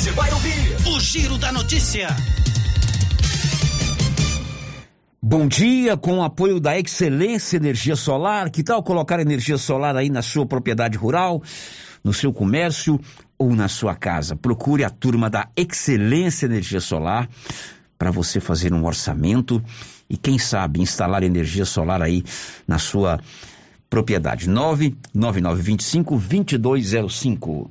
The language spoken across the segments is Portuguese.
Você vai ouvir o Giro da Notícia. Bom dia, com o apoio da Excelência Energia Solar. Que tal colocar energia solar aí na sua propriedade rural, no seu comércio ou na sua casa? Procure a turma da Excelência Energia Solar para você fazer um orçamento e, quem sabe, instalar energia solar aí na sua propriedade. 99925 2205.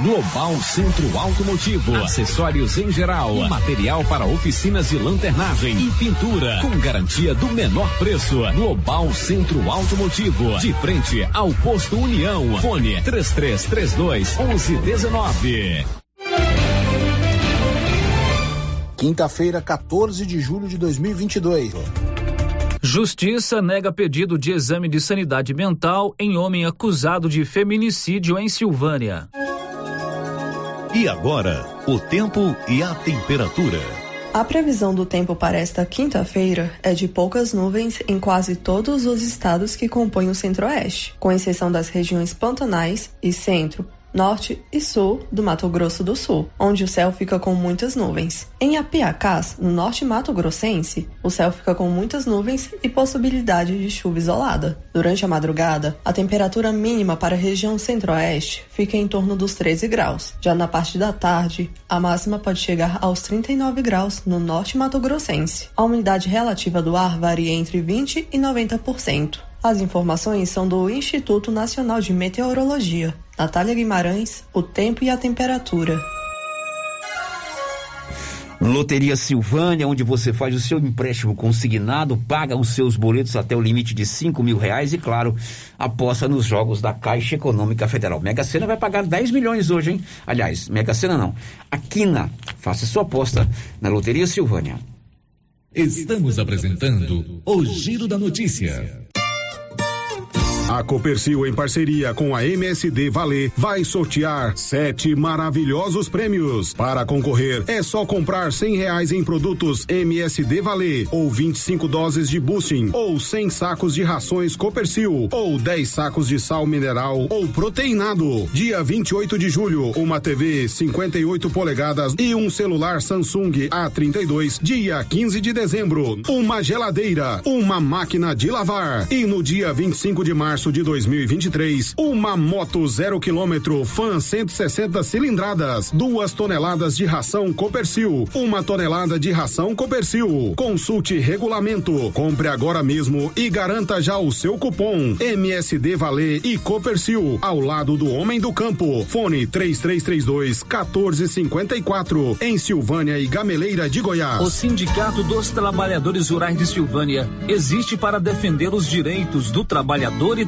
Global Centro Automotivo, acessórios em geral, material para oficinas de lanternagem e pintura, com garantia do menor preço. Global Centro Automotivo, de frente ao posto União. Fone 3332 1119. Quinta-feira, 14 de julho de 2022. Justiça nega pedido de exame de sanidade mental em homem acusado de feminicídio em Silvânia. E agora, o tempo e a temperatura. A previsão do tempo para esta quinta-feira é de poucas nuvens em quase todos os estados que compõem o centro-oeste, com exceção das regiões pantanais e centro, norte e sul do Mato Grosso do Sul, onde o céu fica com muitas nuvens. Em Apiacás, no norte Mato Grossense, o céu fica com muitas nuvens e possibilidade de chuva isolada. Durante a madrugada, a temperatura mínima para a região centro-oeste fica em torno dos 13 graus. Já na parte da tarde, a máxima pode chegar aos 39 graus no norte Mato Grossense. A umidade relativa do ar varia entre 20 e 90%. As informações são do Instituto Nacional de Meteorologia. Natália Guimarães, o tempo e a temperatura. Loteria Silvânia, onde você faz o seu empréstimo consignado, paga os seus boletos até o limite de cinco mil reais e, claro, aposta nos jogos da Caixa Econômica Federal. Mega Sena vai pagar 10 milhões hoje, hein? Aliás, Mega Sena não. A Quina, faça sua aposta na Loteria Silvânia. Estamos apresentando o Giro da Notícia. A Copercil, em parceria com a MSD Valer, vai sortear sete maravilhosos prêmios. Para concorrer, é só comprar cem reais em produtos MSD Valer, ou 25 doses de boosting, ou 100 sacos de rações Copercil, ou 10 sacos de sal mineral ou proteinado. Dia 28 de julho, uma TV 58 polegadas e um celular Samsung A32. Dia 15 de dezembro, uma geladeira, uma máquina de lavar. E no dia 25 de março, março de 2023, uma moto zero quilômetro Fan 160 cilindradas, duas toneladas de ração Copercil, uma tonelada de ração Copercil. Consulte regulamento, compre agora mesmo e garanta já o seu cupom MSD Valer e Copercil ao lado do homem do campo. Fone 3332 1454 em Silvânia e Gameleira de Goiás. O Sindicato dos Trabalhadores Rurais de Silvânia existe para defender os direitos do trabalhador e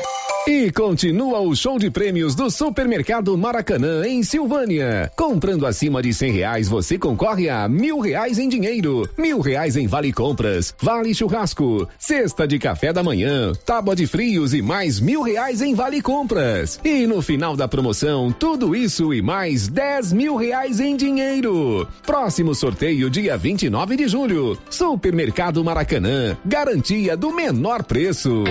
E continua o show de prêmios do Supermercado Maracanã, em Silvânia. Comprando acima de cem reais, você concorre a mil reais em dinheiro, mil reais em vale compras, vale churrasco, cesta de café da manhã, tábua de frios e mais mil reais em vale compras. E no final da promoção, tudo isso e mais dez mil reais em dinheiro. Próximo sorteio, dia 29 de julho. Supermercado Maracanã, garantia do menor preço.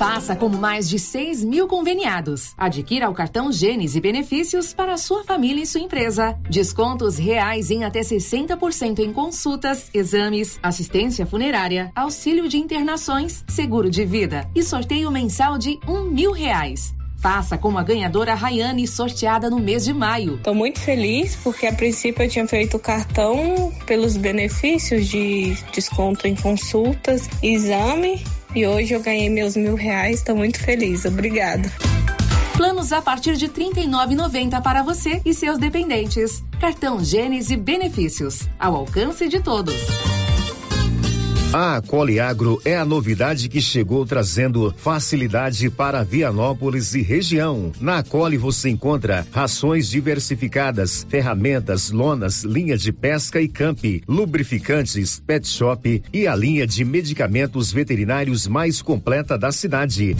Faça como mais de 6 mil conveniados. Adquira o cartão Gênesis e benefícios para sua família e sua empresa. Descontos reais em até 60% em consultas, exames, assistência funerária, auxílio de internações, seguro de vida e sorteio mensal de um mil reais. Faça como a ganhadora Rayane, sorteada no mês de maio. Estou muito feliz porque a princípio eu tinha feito o cartão pelos benefícios de desconto em consultas, exame e hoje eu ganhei meus mil reais. Estou muito feliz. Obrigada. Planos a partir de R$ 39,90 para você e seus dependentes. Cartão Gênese Benefícios. Ao alcance de todos. A Acoliagro é a novidade que chegou trazendo facilidade para Vianópolis e região. Na Acoli você encontra rações diversificadas, ferramentas, lonas, linha de pesca e camp, lubrificantes, pet shop e a linha de medicamentos veterinários mais completa da cidade.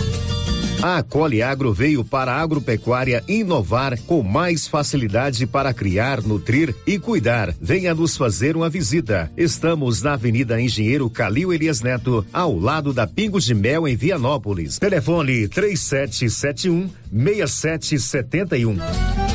A Cole Agro veio para a agropecuária inovar com mais facilidade para criar, nutrir e cuidar. Venha nos fazer uma visita. Estamos na Avenida Engenheiro Calil Elias Neto, ao lado da Pingos de Mel em Vianópolis. Telefone 3771 6771.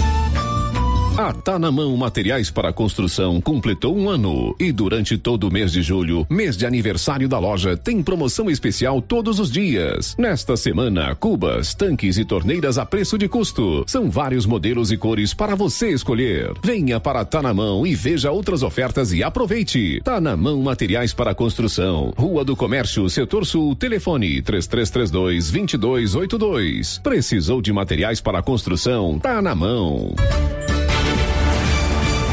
A Tá na Mão Materiais para Construção completou um ano e durante todo o mês de julho, mês de aniversário da loja, tem promoção especial todos os dias. Nesta semana, cubas, tanques e torneiras a preço de custo. São vários modelos e cores para você escolher. Venha para Tá na Mão e veja outras ofertas e aproveite. Tá na Mão Materiais para Construção. Rua do Comércio, Setor Sul, telefone 3332 2282. Precisou de materiais para construção? Tá na mão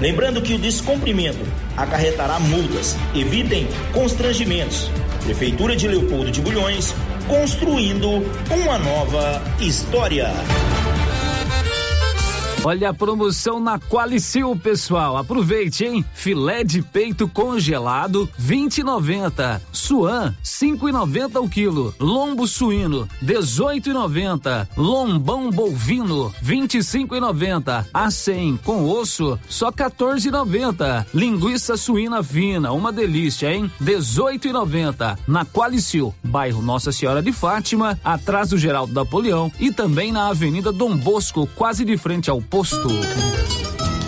Lembrando que o descumprimento acarretará multas. Evitem constrangimentos. Prefeitura de Leopoldo de Bulhões, construindo uma nova história. Olha a promoção na Qualicil, pessoal. Aproveite, hein? Filé de peito congelado, 20,90. Suan, 5,90 o quilo. Lombo suíno, 18,90. Lombão bovino, 25,90. A 100 com osso, só 14,90. Linguiça suína fina, uma delícia, hein? 18,90. Na Qualicil, bairro Nossa Senhora de Fátima, atrás do Geraldo Napoleão e também na Avenida Dom Bosco, quase de frente ao posto.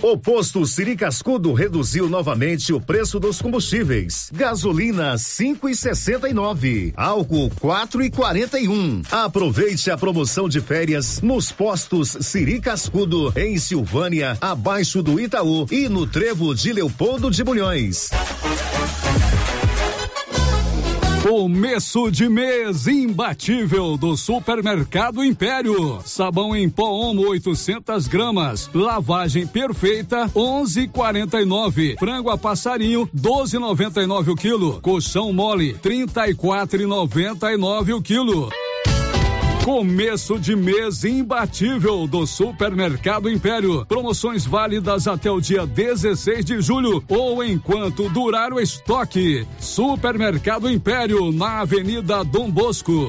O posto Siri Cascudo reduziu novamente o preço dos combustíveis. Gasolina cinco e sessenta e nove, álcool quatro e quarenta e um. Aproveite a promoção de férias nos postos Siri Cascudo em Silvânia, abaixo do Itaú e no Trevo de Leopoldo de Bulhões. Começo de mês imbatível do Supermercado Império. Sabão em pó Omo 800 gramas. Lavagem perfeita 11,49. Frango a passarinho 12,99 o quilo. Colchão mole 34,99 o quilo. Começo de mês imbatível do Supermercado Império. Promoções válidas até o dia 16 de julho ou enquanto durar o estoque. Supermercado Império, na Avenida Dom Bosco.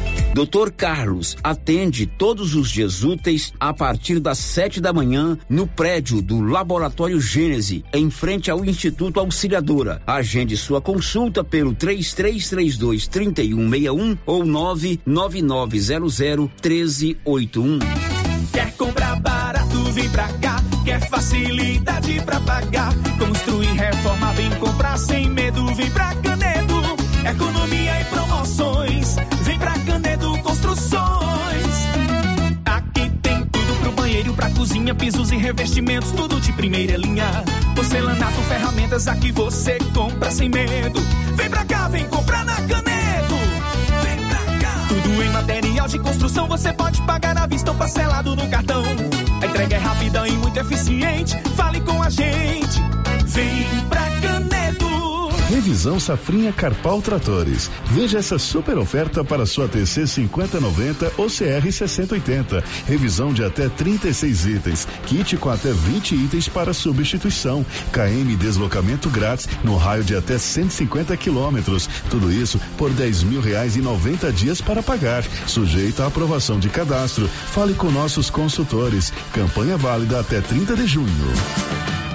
Doutor Carlos atende todos os dias úteis a partir das sete da manhã no prédio do Laboratório Gênese, em frente ao Instituto Auxiliadora. Agende sua consulta pelo 3332 3161 ou 99900 1381. Quer comprar barato, vem pra cá. Quer facilidade pra pagar. Construir, reforma, vem comprar sem medo, vem pra Canedo economia pra cozinha, pisos e revestimentos, tudo de primeira linha. Porcelanato, ferramentas, aqui você compra sem medo. Vem pra cá, vem comprar na Canedo. Vem pra cá. Tudo em material de construção, você pode pagar à vista ou parcelado no cartão. A entrega é rápida e muito eficiente. Fale com a gente. Revisão Safrinha Carpal Tratores. Veja essa super oferta para sua TC 5090 ou CR 6080. Revisão de até 36 itens. Kit com até 20 itens para substituição. KM deslocamento grátis no raio de até 150 quilômetros. Tudo isso por 10 mil reais e 90 dias para pagar. Sujeito à aprovação de cadastro. Fale com nossos consultores. Campanha válida até 30 de junho.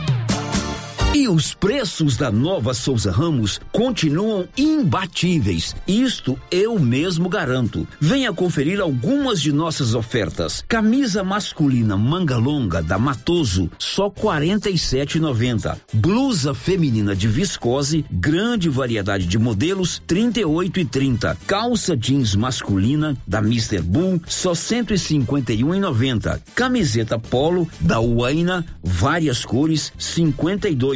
E os preços da nova Souza Ramos continuam imbatíveis. Isto eu mesmo garanto. Venha conferir algumas de nossas ofertas. Camisa masculina manga longa da Matoso, só 47,90. Blusa feminina de viscose, grande variedade de modelos, 38 e 30. Calça jeans masculina da Mr. Bull, só 151,90. Camiseta polo da Uaina, várias cores, 52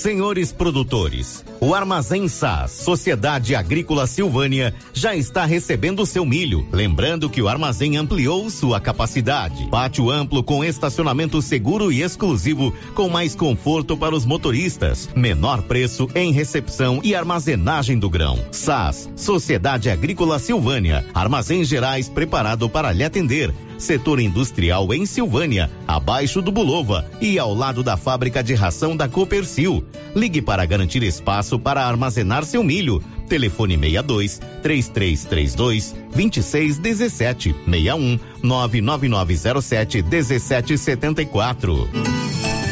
Senhores produtores, o Armazém SAS, Sociedade Agrícola Silvânia, já está recebendo seu milho. Lembrando que o armazém ampliou sua capacidade. Pátio amplo com estacionamento seguro e exclusivo, com mais conforto para os motoristas. Menor preço em recepção e armazenagem do grão. SAS, Sociedade Agrícola Silvânia, Armazém Gerais preparado para lhe atender setor industrial em Silvânia, abaixo do Bulova e ao lado da fábrica de ração da Copercil. Ligue para garantir espaço para armazenar seu milho. Telefone 62 3332 2617 61 99907 1774.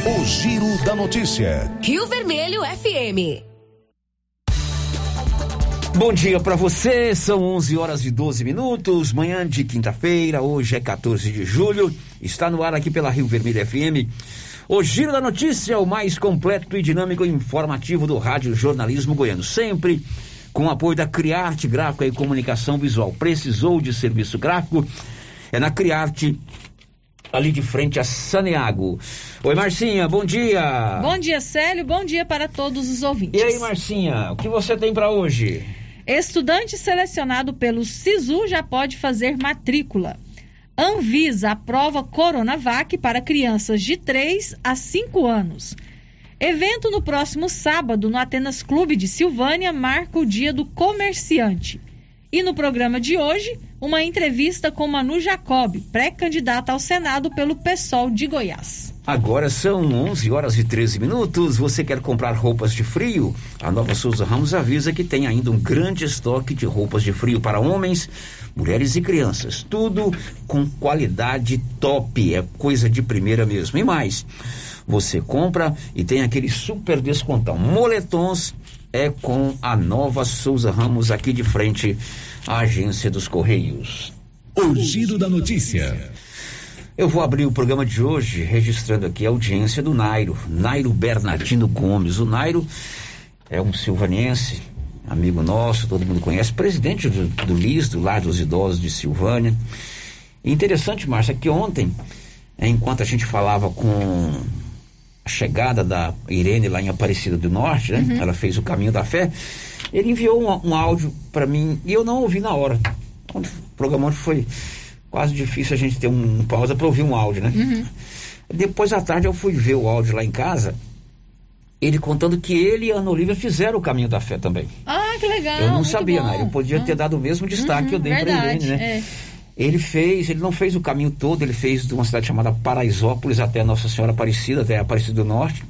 O Giro da Notícia. Rio Vermelho FM. Bom dia para você, são 11 horas e 12 minutos, manhã de quinta-feira, hoje é 14 de julho, está no ar aqui pela Rio Vermelho FM. O Giro da Notícia, o mais completo e dinâmico e informativo do Rádio Jornalismo Goiano, sempre com o apoio da Criarte Gráfica e Comunicação Visual. Precisou de serviço gráfico? É na Criarte, ali de frente a Saneago. Oi, Marcinha, bom dia. Bom dia, Célio, bom dia para todos os ouvintes. E aí, Marcinha, o que você tem para hoje? Estudante selecionado pelo SISU já pode fazer matrícula. Anvisa aprova Coronavac para crianças de 3 a 5 anos. Evento no próximo sábado no Atenas Clube de Silvânia marca o Dia do Comerciante. E no programa de hoje, uma entrevista com Manu Jacob, pré-candidata ao Senado pelo PSOL de Goiás. Agora são 11 horas e 13 minutos. Você quer comprar roupas de frio? A Nova Souza Ramos avisa que tem ainda um grande estoque de roupas de frio para homens, mulheres e crianças. Tudo com qualidade top, é coisa de primeira mesmo. E mais, você compra e tem aquele super descontão. Moletons é com a Nova Souza Ramos aqui de frente à agência dos Correios. O Giro da Notícia. Eu vou abrir o programa de hoje registrando aqui a audiência do Nairo, Nairo Bernardino Gomes. O Nairo é um silvanense, amigo nosso, todo mundo conhece, presidente do, do LIS, do Lar dos Idosos de Silvânia. E interessante, Márcia, que ontem, enquanto a gente falava com a chegada da Irene lá em Aparecida do Norte, né? Uhum. Ela fez o caminho da fé. Ele enviou um, um áudio para mim e eu não ouvi na hora. O programa foi quase difícil a gente ter um, um pausa para ouvir um áudio, né? Uhum. Depois à tarde eu fui ver o áudio lá em casa. Ele contando que ele e a Ana Olivia fizeram o caminho da fé também. Ah, que legal. Eu não sabia, né? Eu podia ter dado o mesmo destaque uhum, que eu dei para Irene, né? É. Ele fez, ele não fez o caminho todo, ele fez de uma cidade chamada Paraisópolis até Nossa Senhora Aparecida, até Aparecida do Norte,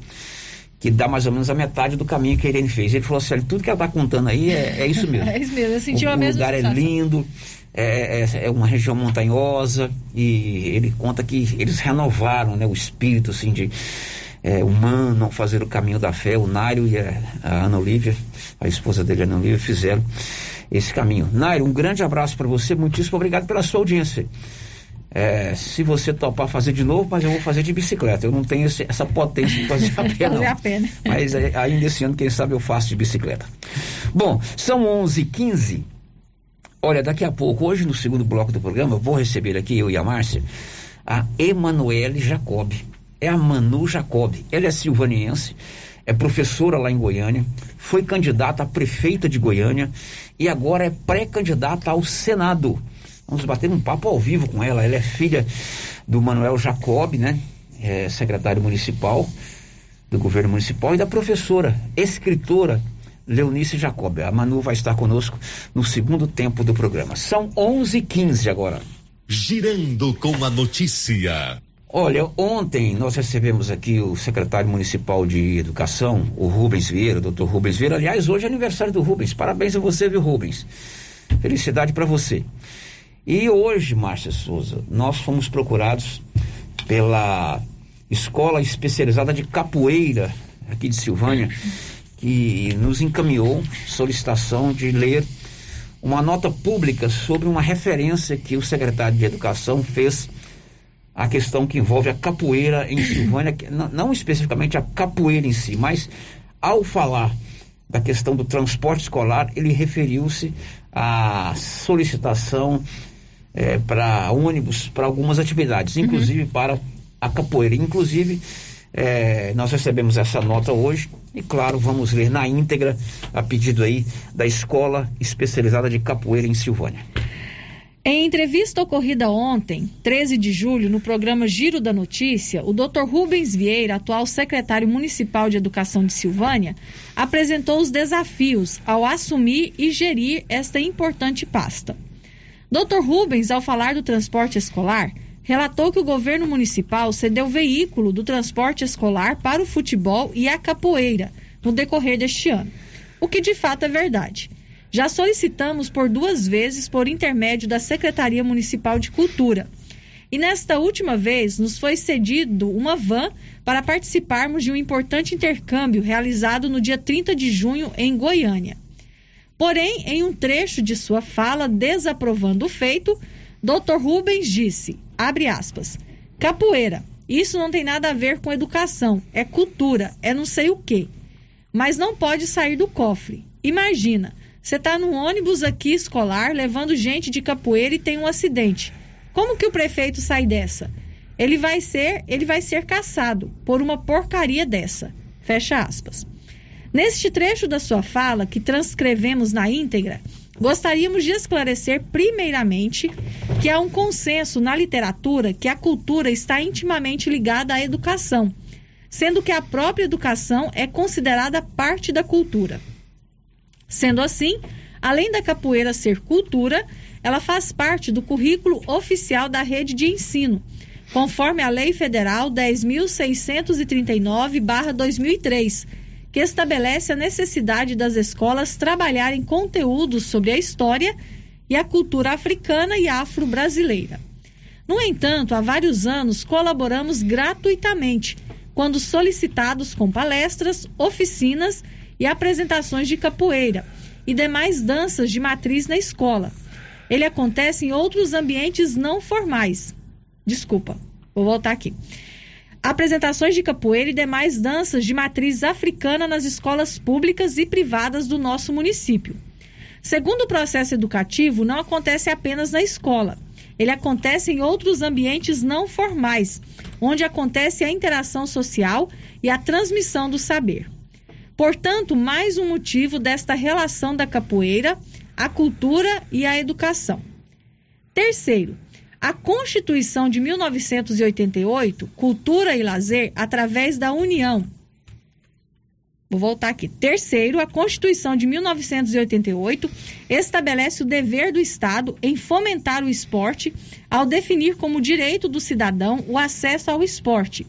que dá mais ou menos a metade do caminho que a Irene fez. Ele falou assim: tudo que ela está contando aí é, é, isso mesmo. é isso mesmo, eu senti o, a mesma O lugar sensação. é lindo, é, é, é, uma região montanhosa e ele conta que eles renovaram né, o espírito assim, de, é, humano ao fazer o caminho da fé. O Nário e a, a Ana Olívia, a esposa dele, Ana Olívia, fizeram esse caminho. Nairo, um grande abraço para você, muitíssimo obrigado pela sua audiência. É, se você topar fazer de novo, mas eu vou fazer de bicicleta. Eu não tenho esse, essa potência de fazer a pé, não. A pé, né? Mas é, ainda esse ano, quem sabe, eu faço de bicicleta. Bom, são 11 h 15 Olha, daqui a pouco, hoje no segundo bloco do programa, eu vou receber aqui, eu e a Márcia, a Emanuele Jacob. É a Manu Jacob. Ela é silvaniense, é professora lá em Goiânia, foi candidata a prefeita de Goiânia e agora é pré-candidata ao Senado. Vamos bater um papo ao vivo com ela. Ela é filha do Manuel Jacob, né? É secretário municipal do governo municipal e da professora, escritora Leonice Jacob. A Manu vai estar conosco no segundo tempo do programa. São 11h15 agora. Girando com a notícia. Olha, ontem nós recebemos aqui o secretário municipal de educação, o Rubens Vieira, doutor Rubens Vieira. Aliás, hoje é aniversário do Rubens. Parabéns a você, viu, Rubens? Felicidade para você. E hoje, Márcia Souza, nós fomos procurados pela Escola Especializada de Capoeira, aqui de Silvânia, que nos encaminhou solicitação de ler uma nota pública sobre uma referência que o secretário de Educação fez à questão que envolve a capoeira em Silvânia, não, não especificamente a capoeira em si, mas ao falar da questão do transporte escolar, ele referiu-se à solicitação é, para ônibus para algumas atividades, inclusive uhum. para a capoeira. Inclusive, é, nós recebemos essa nota hoje e, claro, vamos ler na íntegra a pedido aí da Escola Especializada de Capoeira em Silvânia. Em entrevista ocorrida ontem, 13 de julho, no programa Giro da Notícia, o Dr. Rubens Vieira, atual secretário municipal de Educação de Silvânia, apresentou os desafios ao assumir e gerir esta importante pasta. Dr. Rubens, ao falar do transporte escolar, relatou que o governo municipal cedeu veículo do transporte escolar para o futebol e a capoeira no decorrer deste ano, o que de fato é verdade. Já solicitamos por duas vezes por intermédio da Secretaria Municipal de Cultura. E nesta última vez nos foi cedido uma van para participarmos de um importante intercâmbio realizado no dia 30 de junho em Goiânia. Porém, em um trecho de sua fala desaprovando o feito, Dr. Rubens disse: abre aspas, capoeira, isso não tem nada a ver com educação, é cultura, é não sei o quê. Mas não pode sair do cofre. Imagina, você está num ônibus aqui escolar levando gente de capoeira e tem um acidente. Como que o prefeito sai dessa? Ele vai ser, ele vai ser caçado por uma porcaria dessa. Fecha aspas. Neste trecho da sua fala, que transcrevemos na íntegra, Gostaríamos de esclarecer, primeiramente, que há um consenso na literatura que a cultura está intimamente ligada à educação, sendo que a própria educação é considerada parte da cultura. Sendo assim, além da capoeira ser cultura, ela faz parte do currículo oficial da rede de ensino, conforme a Lei Federal 10.639-2003 que estabelece a necessidade das escolas trabalharem conteúdos sobre a história e a cultura africana e afro-brasileira. No entanto, há vários anos colaboramos gratuitamente quando solicitados com palestras, oficinas e apresentações de capoeira e demais danças de matriz na escola. Ele acontece em outros ambientes não formais. Desculpa, vou voltar aqui apresentações de capoeira e demais danças de matriz africana nas escolas públicas e privadas do nosso município. Segundo o processo educativo, não acontece apenas na escola. Ele acontece em outros ambientes não formais, onde acontece a interação social e a transmissão do saber. Portanto, mais um motivo desta relação da capoeira, a cultura e a educação. Terceiro, a Constituição de 1988, Cultura e Lazer, através da União. Vou voltar aqui. Terceiro, a Constituição de 1988 estabelece o dever do Estado em fomentar o esporte ao definir como direito do cidadão o acesso ao esporte,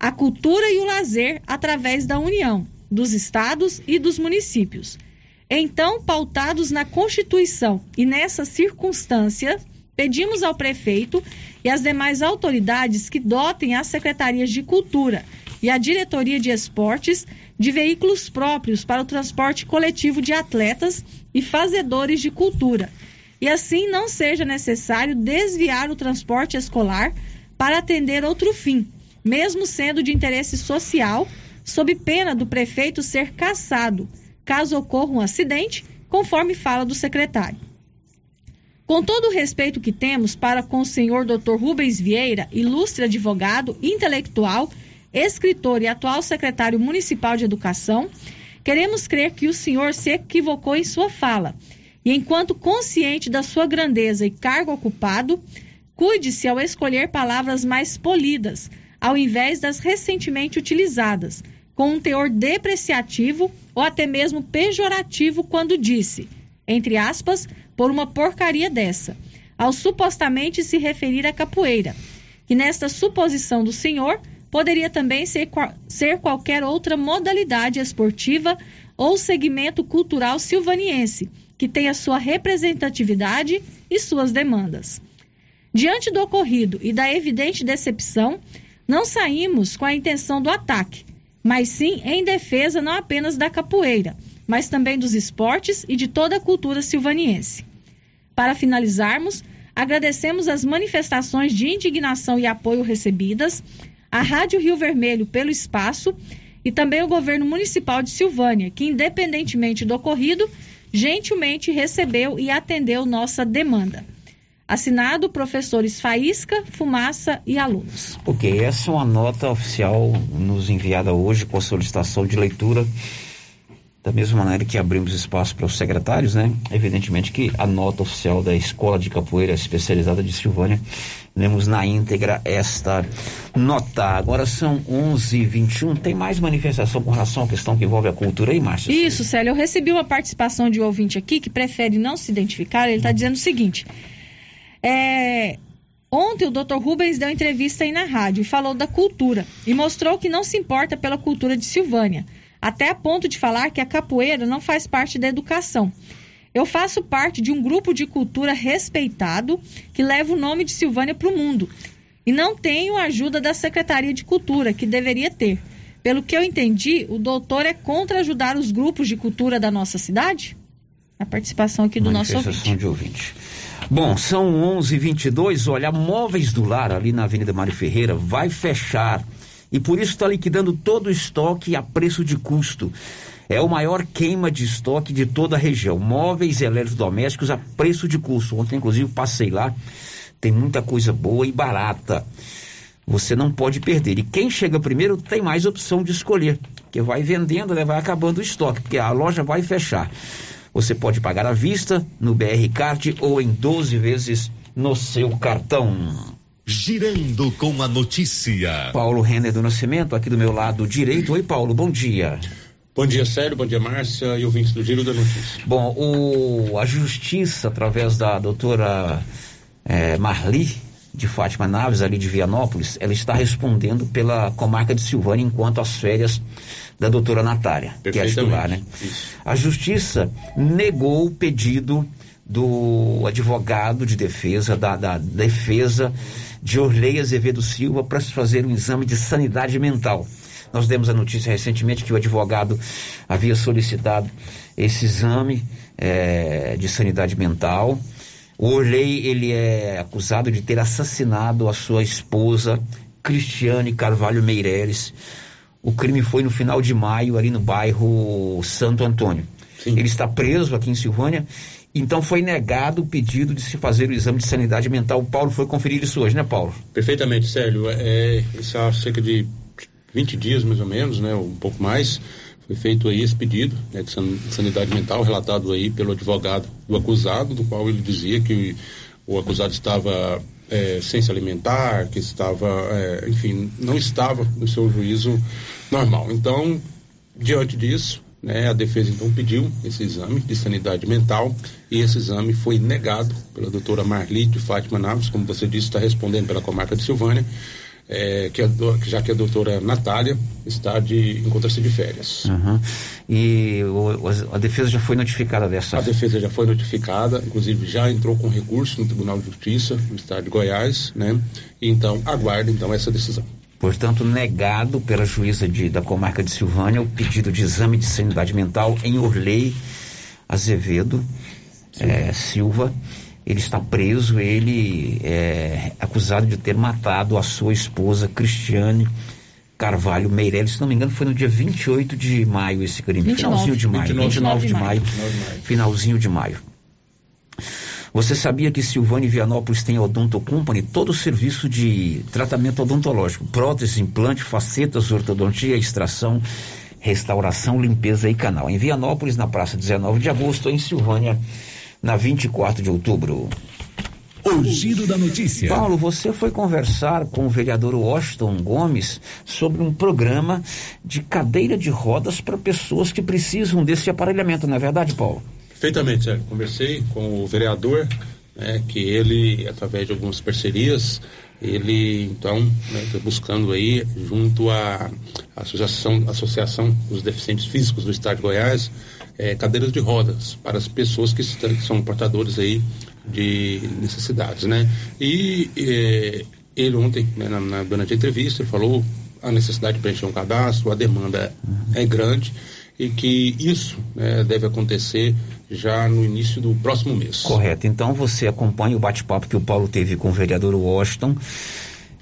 a cultura e o lazer através da União, dos estados e dos municípios. Então, pautados na Constituição e nessa circunstância, Pedimos ao prefeito e às demais autoridades que dotem as secretarias de Cultura e a Diretoria de Esportes de veículos próprios para o transporte coletivo de atletas e fazedores de cultura, e assim não seja necessário desviar o transporte escolar para atender outro fim, mesmo sendo de interesse social, sob pena do prefeito ser cassado, caso ocorra um acidente, conforme fala do secretário. Com todo o respeito que temos para com o senhor Dr. Rubens Vieira, ilustre advogado, intelectual, escritor e atual secretário municipal de educação, queremos crer que o senhor se equivocou em sua fala. E enquanto consciente da sua grandeza e cargo ocupado, cuide-se ao escolher palavras mais polidas, ao invés das recentemente utilizadas, com um teor depreciativo ou até mesmo pejorativo quando disse, entre aspas, por uma porcaria dessa, ao supostamente se referir à capoeira, que nesta suposição do senhor poderia também ser, ser qualquer outra modalidade esportiva ou segmento cultural silvaniense, que tenha sua representatividade e suas demandas. Diante do ocorrido e da evidente decepção, não saímos com a intenção do ataque, mas sim em defesa não apenas da capoeira, mas também dos esportes e de toda a cultura silvaniense. Para finalizarmos, agradecemos as manifestações de indignação e apoio recebidas, a Rádio Rio Vermelho pelo espaço e também o governo municipal de Silvânia, que, independentemente do ocorrido, gentilmente recebeu e atendeu nossa demanda. Assinado professores Faísca, Fumaça e alunos. Ok, essa é uma nota oficial nos enviada hoje com a solicitação de leitura. Da mesma maneira que abrimos espaço para os secretários, né? Evidentemente que a nota oficial da Escola de Capoeira Especializada de Silvânia, lemos na íntegra esta nota. Agora são 11h21. Tem mais manifestação com relação à questão que envolve a cultura aí, Márcia? Isso, Célio. Eu recebi uma participação de um ouvinte aqui que prefere não se identificar. Ele está dizendo o seguinte. É, ontem o Dr. Rubens deu entrevista aí na rádio e falou da cultura e mostrou que não se importa pela cultura de Silvânia, até a ponto de falar que a capoeira não faz parte da educação. Eu faço parte de um grupo de cultura respeitado que leva o nome de Silvânia para o mundo e não tenho a ajuda da Secretaria de Cultura, que deveria ter. Pelo que eu entendi, o doutor é contra ajudar os grupos de cultura da nossa cidade? A participação aqui do nosso ouvinte. de ouvinte. Bom, são 11:22. Olha, Móveis do Lar, ali na Avenida Mário Ferreira, vai fechar. E por isso está liquidando todo o estoque a preço de custo. É o maior queima de estoque de toda a região. Móveis e eletrodomésticos a preço de custo. Ontem, inclusive, passei lá. Tem muita coisa boa e barata. Você não pode perder. E quem chega primeiro tem mais opção de escolher. Porque vai vendendo, né? vai acabando o estoque. Porque a loja vai fechar. Você pode pagar à vista no BR Card ou em 12 vezes no seu cartão. Girando com a notícia. Paulo Renner do Nascimento, aqui do meu lado direito. Oi, Paulo, bom dia. Bom dia, Sérgio. Bom dia, Márcia e ouvintes do Giro da Notícia. Bom, o, a Justiça, através da doutora é, Marli, de Fátima Naves, ali de Vianópolis, ela está respondendo pela comarca de Silvânia enquanto as férias da doutora Natália, que é a titular, né? Isso. A Justiça negou o pedido do advogado de defesa, da, da defesa de Orley Azevedo Silva para se fazer um exame de sanidade mental. Nós demos a notícia recentemente que o advogado havia solicitado esse exame é, de sanidade mental. O Orley, ele é acusado de ter assassinado a sua esposa, Cristiane Carvalho Meireles. O crime foi no final de maio, ali no bairro Santo Antônio. Sim. Ele está preso aqui em Silvânia então foi negado o pedido de se fazer o exame de sanidade mental. O Paulo foi conferir isso hoje, né, Paulo? Perfeitamente, Célio. É, isso há cerca de 20 dias, mais ou menos, né, um pouco mais, foi feito aí esse pedido né, de sanidade mental, relatado aí pelo advogado do acusado, do qual ele dizia que o acusado estava é, sem se alimentar, que estava, é, enfim, não estava no seu juízo normal. Então, diante disso, né, a defesa então pediu esse exame de sanidade mental e esse exame foi negado pela doutora Marli de Fátima Naves, como você disse, está respondendo pela comarca de Silvânia, é, que a, já que a doutora Natália está de encontra-se de férias. Uhum. E o, a defesa já foi notificada dessa? A defesa já foi notificada, inclusive já entrou com recurso no Tribunal de Justiça do Estado de Goiás, né? Então aguarda então essa decisão. Portanto, negado pela juíza de, da comarca de Silvânia o pedido de exame de sanidade mental em Orley Azevedo é, Silva. Ele está preso, ele é acusado de ter matado a sua esposa Cristiane Carvalho Meirelles, se não me engano, foi no dia 28 de maio esse crime. 29. Finalzinho de maio. 29, 29 de maio. 29 de maio. Finalzinho de maio. Você sabia que Silvânia e Vianópolis tem a Odonto Company, todo o serviço de tratamento odontológico, prótese, implante, facetas, ortodontia, extração, restauração, limpeza e canal. Em Vianópolis, na praça 19 de agosto, em Silvânia, na 24 de outubro. O giro da notícia. Paulo, você foi conversar com o vereador Washington Gomes sobre um programa de cadeira de rodas para pessoas que precisam desse aparelhamento, não é verdade, Paulo? Perfeitamente, Sérgio. Conversei com o vereador, né, que ele, através de algumas parcerias, ele então né, tá buscando aí, junto à Associação, Associação dos Deficientes Físicos do Estado de Goiás, eh, cadeiras de rodas para as pessoas que estão- que são portadores aí de necessidades, né? E eh, ele ontem, né, na, na- durante a entrevista, ele falou a necessidade de preencher um cadastro, a demanda é grande e que isso né, deve acontecer já no início do próximo mês. Correto. Então você acompanha o bate-papo que o Paulo teve com o vereador Washington.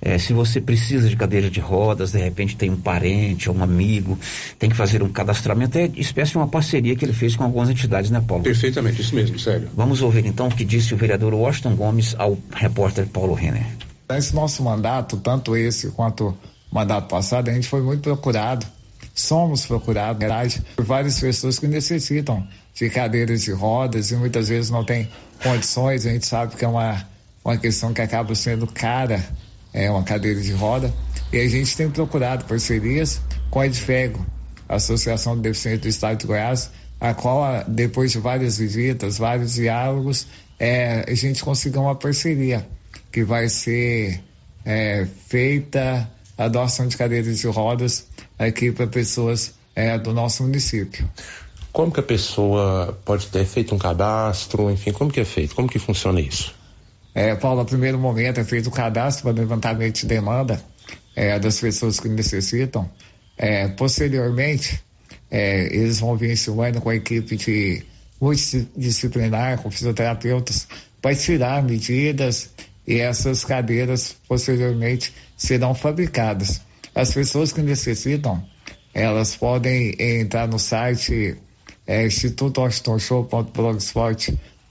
É, se você precisa de cadeira de rodas, de repente tem um parente ou um amigo, tem que fazer um cadastramento, é espécie de uma parceria que ele fez com algumas entidades, né, Paulo? Perfeitamente, isso mesmo, Sérgio. Vamos ouvir então o que disse o vereador Washington Gomes ao repórter Paulo Renner. Nesse nosso mandato, tanto esse quanto o mandato passado, a gente foi muito procurado, somos procurados, na verdade, por várias pessoas que necessitam de cadeiras de rodas e muitas vezes não tem condições. A gente sabe que é uma, uma questão que acaba sendo cara, é uma cadeira de roda. E a gente tem procurado parcerias com a Edfego, a Associação de Deficientes do Estado de Goiás, a qual, ah, depois de várias visitas, vários diálogos, é, a gente conseguiu uma parceria que vai ser é, feita a doação de cadeiras de rodas aqui para pessoas é, do nosso município. Como que a pessoa pode ter feito um cadastro, enfim, como que é feito? Como que funciona isso? É, Paulo, no primeiro momento é feito o cadastro para levantamento de demanda é, das pessoas que necessitam. É, posteriormente, é, eles vão vir em Silvânia com a equipe de multidisciplinar, com fisioterapeutas, para tirar medidas e essas cadeiras posteriormente serão fabricadas. As pessoas que necessitam, elas podem entrar no site é,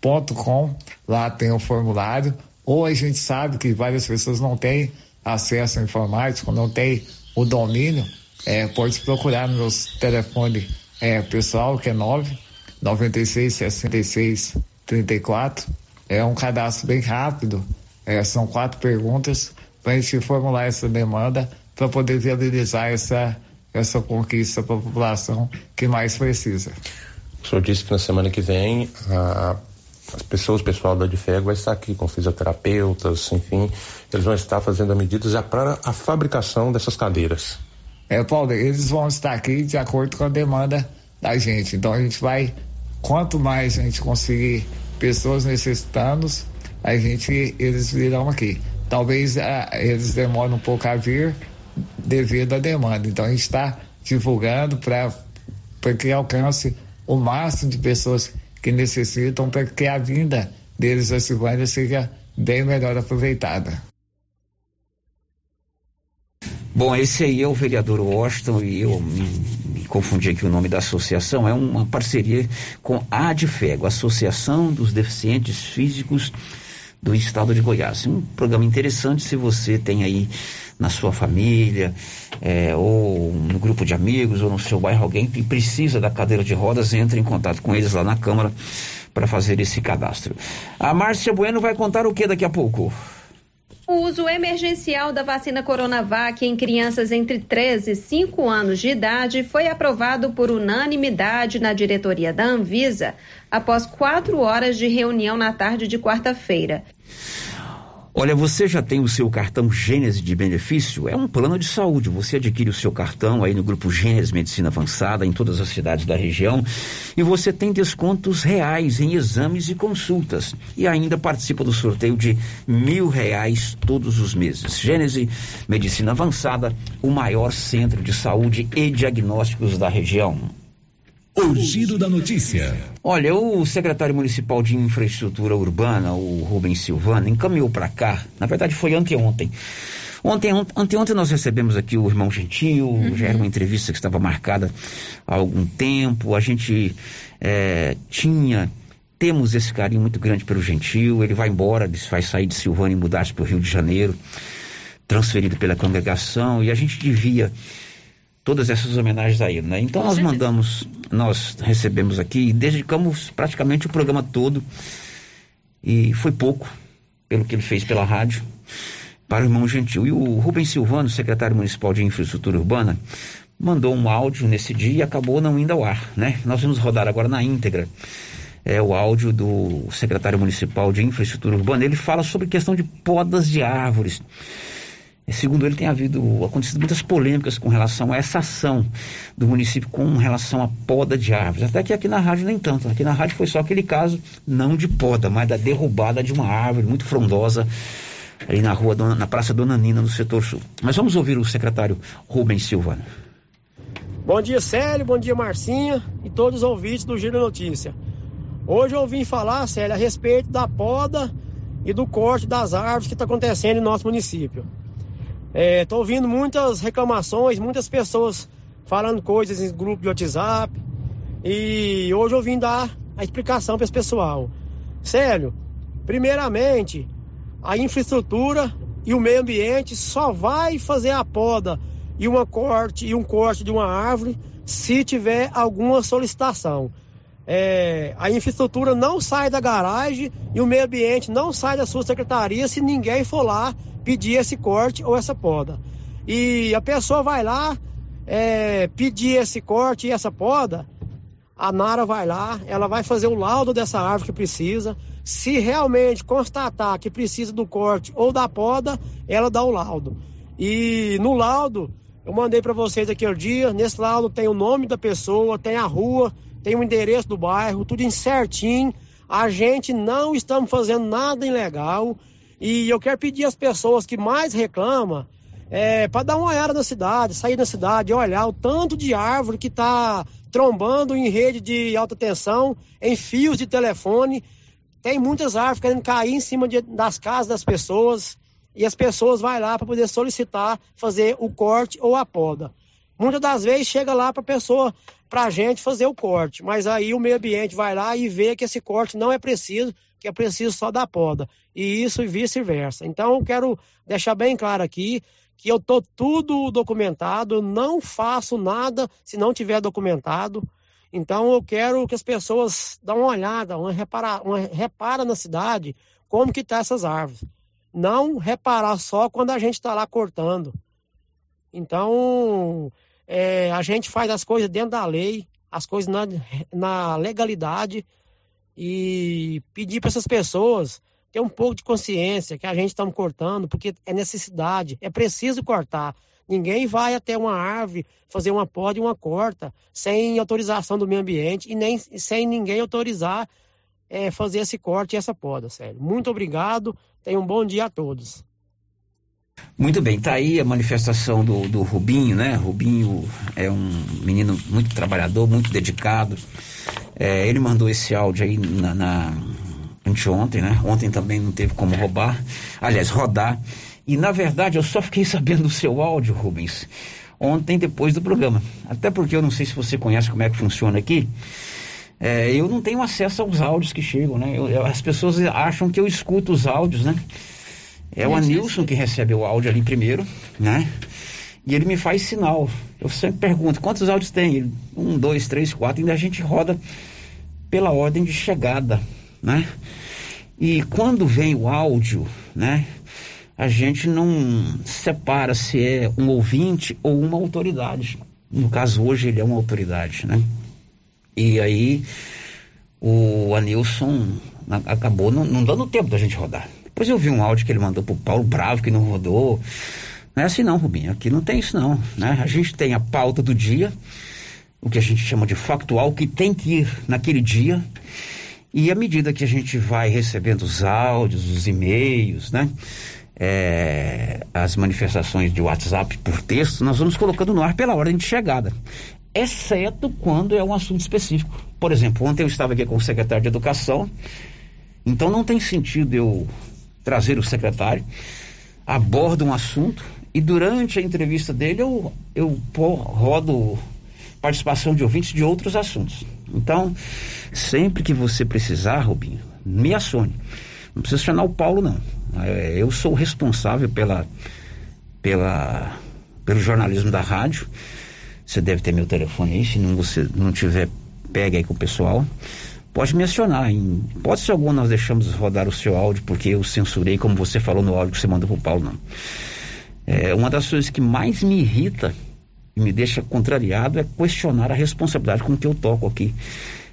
institutowashingtonshow.blogspot.com, lá tem o formulário, ou a gente sabe que várias pessoas não têm acesso à informática, não têm o domínio, é, pode procurar no meu telefone é, pessoal, que é 9 96 66 34. É um cadastro bem rápido, é, são quatro perguntas para a gente formular essa demanda para poder viabilizar essa, essa conquista para a população que mais precisa. O senhor disse que na semana que vem a- as pessoas, o pessoal da Adfeg vai estar aqui com fisioterapeutas, enfim, eles vão estar fazendo medidas já para a fabricação dessas cadeiras. É, Paulo, eles vão estar aqui de acordo com a demanda da gente. Então a gente vai, quanto mais a gente conseguir pessoas necessitando, a gente, eles virão aqui. Talvez ah, eles demorem um pouco a vir devido à demanda. Então a gente está divulgando para que alcance o máximo de pessoas que necessitam para que a vinda deles a Silvânia seja bem melhor aproveitada. Bom, esse aí é o vereador Washington e eu me, me confundi aqui o nome da associação. É uma parceria com a ADFEGO, Associação dos Deficientes Físicos do Estado de Goiás. Um programa interessante se você tem aí na sua família, é, ou no grupo de amigos, ou no seu bairro alguém que precisa da cadeira de rodas, entre em contato com eles lá na Câmara para fazer esse cadastro. A Márcia Bueno vai contar o que daqui a pouco? O uso emergencial da vacina Coronavac em crianças entre 13 e 5 anos de idade foi aprovado por unanimidade na diretoria da Anvisa após quatro horas de reunião na tarde de quarta-feira. Olha, você já tem o seu cartão Gênese de benefício? É um plano de saúde. Você adquire o seu cartão aí no grupo Gênese Medicina Avançada em todas as cidades da região e você tem descontos reais em exames e consultas e ainda participa do sorteio de mil reais todos os meses. Gênese Medicina Avançada, o maior centro de saúde e diagnósticos da região. O Giro da Notícia. Olha, o secretário municipal de infraestrutura urbana, o Rubens Silvano, encaminhou para cá, na verdade foi anteontem. Ontem, anteontem nós recebemos aqui o irmão Gentil, uhum. já era uma entrevista que estava marcada há algum tempo. A gente é, tinha, temos esse carinho muito grande pelo Gentil. Ele vai embora, vai sair de Silvânia e mudar-se para o Rio de Janeiro, transferido pela congregação, e a gente devia todas essas homenagens a ele, né? Então nós mandamos, nós recebemos aqui e dedicamos praticamente o programa todo e foi pouco pelo que ele fez pela rádio para o irmão Gentil. E o Rubens Silvano, secretário municipal de infraestrutura urbana, mandou um áudio nesse dia e acabou não indo ao ar, né? Nós vamos rodar agora na íntegra é o áudio do secretário municipal de infraestrutura urbana. Ele fala sobre questão de podas de árvores. Segundo ele, tem havido acontecido muitas polêmicas com relação a essa ação do município com relação à poda de árvores. Até que aqui na rádio nem tanto. Aqui na rádio foi só aquele caso, não de poda, mas da derrubada de uma árvore muito frondosa ali na rua, na Praça Dona Nina, no setor sul. Mas vamos ouvir o secretário Rubens Silvano. Bom dia, Célio, bom dia, Marcinha e todos os ouvintes do Giro Notícia. Hoje eu vim falar, Célio, a respeito da poda e do corte das árvores que está acontecendo em nosso município. Estou é, ouvindo muitas reclamações, muitas pessoas falando coisas em grupo de WhatsApp. E hoje eu vim dar a explicação para esse pessoal. Sério, primeiramente, a infraestrutura e o meio ambiente só vai fazer a poda e uma corte e um corte de uma árvore se tiver alguma solicitação. É, a infraestrutura não sai da garagem e o meio ambiente não sai da sua secretaria se ninguém for lá pedir esse corte ou essa poda. E a pessoa vai lá é, pedir esse corte e essa poda, a Nara vai lá, ela vai fazer o laudo dessa árvore que precisa. Se realmente constatar que precisa do corte ou da poda, ela dá o laudo. E no laudo, eu mandei para vocês aquele dia, nesse laudo tem o nome da pessoa, tem a rua, tem o endereço do bairro, tudo certinho. A gente não estamos fazendo nada ilegal. E eu quero pedir às pessoas que mais reclamam é, para dar uma olhada na cidade, sair da cidade olhar o tanto de árvore que está trombando em rede de alta tensão, em fios de telefone. Tem muitas árvores querendo cair em cima de, das casas das pessoas e as pessoas vão lá para poder solicitar fazer o corte ou a poda. Muitas das vezes chega lá para a pessoa, para a gente fazer o corte, mas aí o meio ambiente vai lá e vê que esse corte não é preciso, que é preciso só da poda. E isso e vice-versa. Então eu quero deixar bem claro aqui que eu tô tudo documentado, não faço nada se não tiver documentado. Então eu quero que as pessoas dão uma olhada, uma repara, uma repara na cidade como que tá essas árvores. Não reparar só quando a gente está lá cortando. Então é, a gente faz as coisas dentro da lei, as coisas na, na legalidade e pedir para essas pessoas ter um pouco de consciência que a gente está cortando porque é necessidade, é preciso cortar. Ninguém vai até uma árvore fazer uma poda e uma corta sem autorização do meio ambiente e nem sem ninguém autorizar é, fazer esse corte e essa poda, sério. Muito obrigado, tenham um bom dia a todos. Muito bem, tá aí a manifestação do, do Rubinho, né? Rubinho é um menino muito trabalhador, muito dedicado. É, ele mandou esse áudio aí na, na anteontem, né? Ontem também não teve como roubar, aliás, rodar. E na verdade eu só fiquei sabendo do seu áudio, Rubens, ontem depois do programa. Até porque eu não sei se você conhece como é que funciona aqui. É, eu não tenho acesso aos áudios que chegam, né? Eu, eu, as pessoas acham que eu escuto os áudios, né? É o Anilson que recebe o áudio ali primeiro, né? E ele me faz sinal. Eu sempre pergunto, quantos áudios tem? Ele, um, dois, três, quatro. Ainda a gente roda pela ordem de chegada, né? E quando vem o áudio, né? A gente não separa se é um ouvinte ou uma autoridade. No caso, hoje ele é uma autoridade, né? E aí o Anilson acabou não, não dando tempo da gente rodar. Depois eu vi um áudio que ele mandou pro Paulo Bravo que não rodou. Não é assim não, Rubinho. Aqui não tem isso não. Né? A gente tem a pauta do dia, o que a gente chama de factual, que tem que ir naquele dia. E à medida que a gente vai recebendo os áudios, os e-mails, né? É, as manifestações de WhatsApp por texto, nós vamos colocando no ar pela ordem de chegada. exceto quando é um assunto específico. Por exemplo, ontem eu estava aqui com o secretário de Educação, então não tem sentido eu trazer o secretário, abordo um assunto e durante a entrevista dele eu, eu rodo participação de ouvintes de outros assuntos. Então, sempre que você precisar, Rubinho, me acione. Não precisa chamar o Paulo, não. É, eu sou responsável pela, pela, pelo jornalismo da rádio. Você deve ter meu telefone aí, se não, você não tiver, pega aí com o pessoal. Pode me acionar. Em pode ser algum, nós deixamos rodar o seu áudio, porque eu censurei, como você falou no áudio que você mandou pro Paulo, não. É, uma das coisas que mais me irrita e me deixa contrariado é questionar a responsabilidade com que eu toco aqui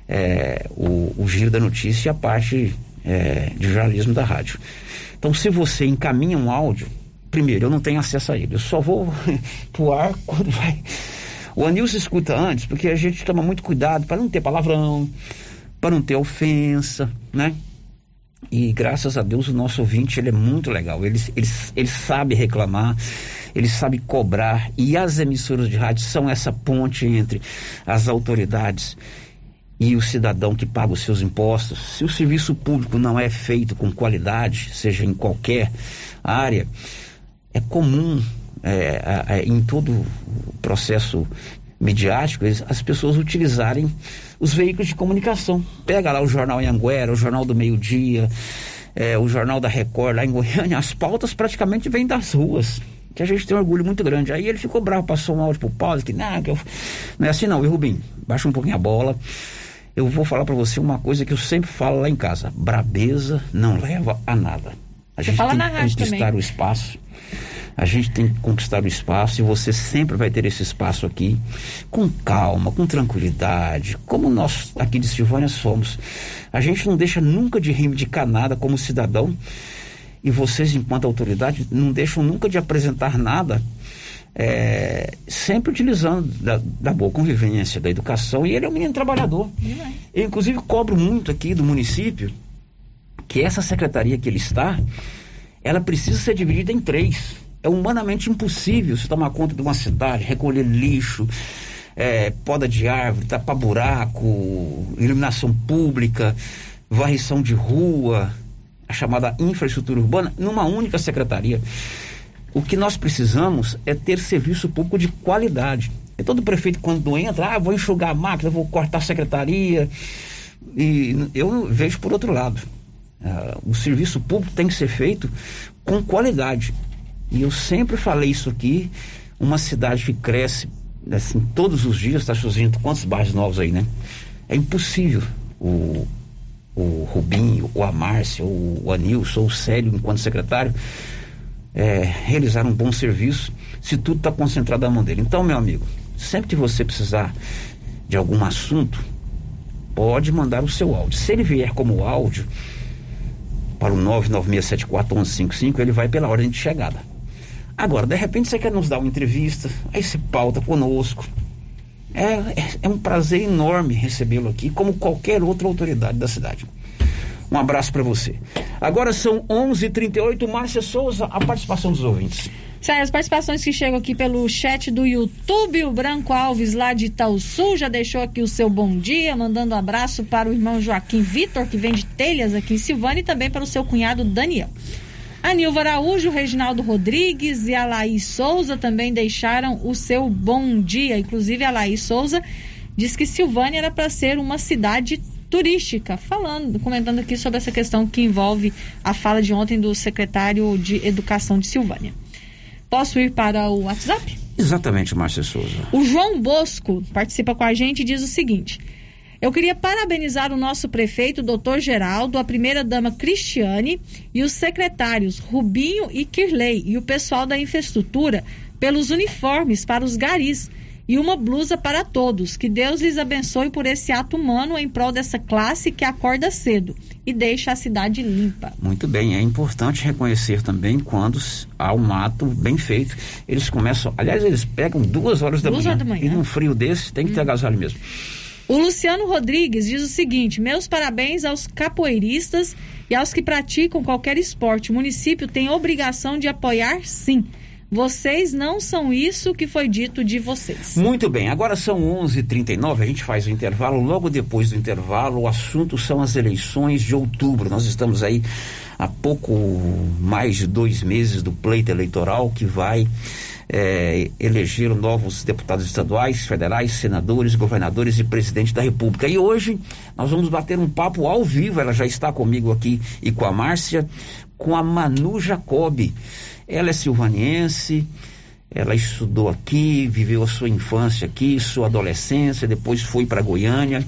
é, o, o, giro da notícia e a parte é, de jornalismo da rádio. Então, se você encaminha um áudio, primeiro, eu não tenho acesso a ele, eu só vou pro ar quando vai. O Anilson escuta antes, porque a gente toma muito cuidado para não ter palavrão, para não ter ofensa, né? E graças a Deus o nosso ouvinte ele é muito legal. Ele, ele, ele sabe reclamar, ele sabe cobrar. E as emissoras de rádio são essa ponte entre as autoridades e o cidadão que paga os seus impostos. Se o serviço público não é feito com qualidade, seja em qualquer área, é comum é, é, em todo o processo midiático as pessoas utilizarem os veículos de comunicação. Pega lá o Jornal Anhanguera, o Jornal do Meio Dia, é, o Jornal da Record lá em Goiânia, as pautas praticamente vêm das ruas. Que a gente tem um orgulho muito grande. Aí ele ficou bravo, passou um áudio pro Paulo, que, não, que eu... não é assim não, viu, Rubim? Baixa um pouquinho a bola eu vou falar para você uma coisa que eu sempre falo lá em casa: brabeza não leva a nada. A você gente fala tem na que conquistar também. o espaço. A gente tem que conquistar o espaço e você sempre vai ter esse espaço aqui com calma, com tranquilidade, como nós aqui de Silvânia somos. A gente não deixa nunca de reivindicar nada como cidadão e vocês, enquanto autoridade, não deixam nunca de apresentar nada é, sempre utilizando da, da, boa convivência, da educação, e ele é um menino trabalhador. Eu, inclusive, cobro muito aqui do município que essa secretaria que ele está, ela precisa ser dividida em três. É humanamente impossível se tomar conta de uma cidade, recolher lixo, é, poda de árvore, tapar buraco, iluminação pública, varrição de rua, a chamada infraestrutura urbana, numa única secretaria. O que nós precisamos é ter serviço público de qualidade. E todo prefeito, quando entra, ah, vou enxugar a máquina, vou cortar a secretaria. E eu vejo por outro lado. Uh, o serviço público tem que ser feito com qualidade. E eu sempre falei isso aqui. Uma cidade que cresce assim, todos os dias, está surgindo quantos bairros novos aí, né? É impossível o, o Rubinho, ou a Márcia, ou o Anilson, o Célio, enquanto secretário, é, realizar um bom serviço se tudo está concentrado na mão dele. Então, meu amigo, sempre que você precisar de algum assunto, pode mandar o seu áudio. Se ele vier como áudio para o 996741155, ele vai pela ordem de chegada. Agora, de repente você quer nos dar uma entrevista, aí você pauta conosco. É, é, é um prazer enorme recebê-lo aqui, como qualquer outra autoridade da cidade. Um abraço para você. Agora são 11:38 h 38 Márcia Souza, a participação dos ouvintes. Sério, as participações que chegam aqui pelo chat do YouTube, o Branco Alves lá de Sul já deixou aqui o seu bom dia, mandando um abraço para o irmão Joaquim Vitor, que vende telhas aqui em Silvânia, e também para o seu cunhado Daniel. A Nilva Araújo, o Reginaldo Rodrigues e a Laís Souza também deixaram o seu bom dia. Inclusive, a Laís Souza diz que Silvânia era para ser uma cidade turística, falando, comentando aqui sobre essa questão que envolve a fala de ontem do secretário de Educação de Silvânia. Posso ir para o WhatsApp? Exatamente, Márcia Souza. O João Bosco participa com a gente e diz o seguinte: Eu queria parabenizar o nosso prefeito, doutor Geraldo, a primeira-dama Cristiane e os secretários Rubinho e Kirley e o pessoal da infraestrutura pelos uniformes para os garis e uma blusa para todos. Que Deus lhes abençoe por esse ato humano em prol dessa classe que acorda cedo e deixa a cidade limpa. Muito bem, é importante reconhecer também quando há um ato bem feito. Eles começam, aliás, eles pegam duas horas da, duas manhã, horas da manhã. E num frio desse tem que hum. ter agasalho mesmo. O Luciano Rodrigues diz o seguinte: meus parabéns aos capoeiristas e aos que praticam qualquer esporte. O município tem obrigação de apoiar, sim Vocês não são isso que foi dito de vocês. Muito bem, agora são 11:39. h 39 a gente faz o intervalo. Logo depois do intervalo, o assunto são as eleições de outubro. Nós estamos aí há pouco mais de dois meses do pleito eleitoral que vai é, eleger novos deputados estaduais, federais, senadores, governadores e presidente da República. E hoje nós vamos bater um papo ao vivo. Ela já está comigo aqui e com a Márcia, com a Manu Jacobi. Ela é silvaniense, ela estudou aqui, viveu a sua infância aqui, sua adolescência, depois foi para Goiânia.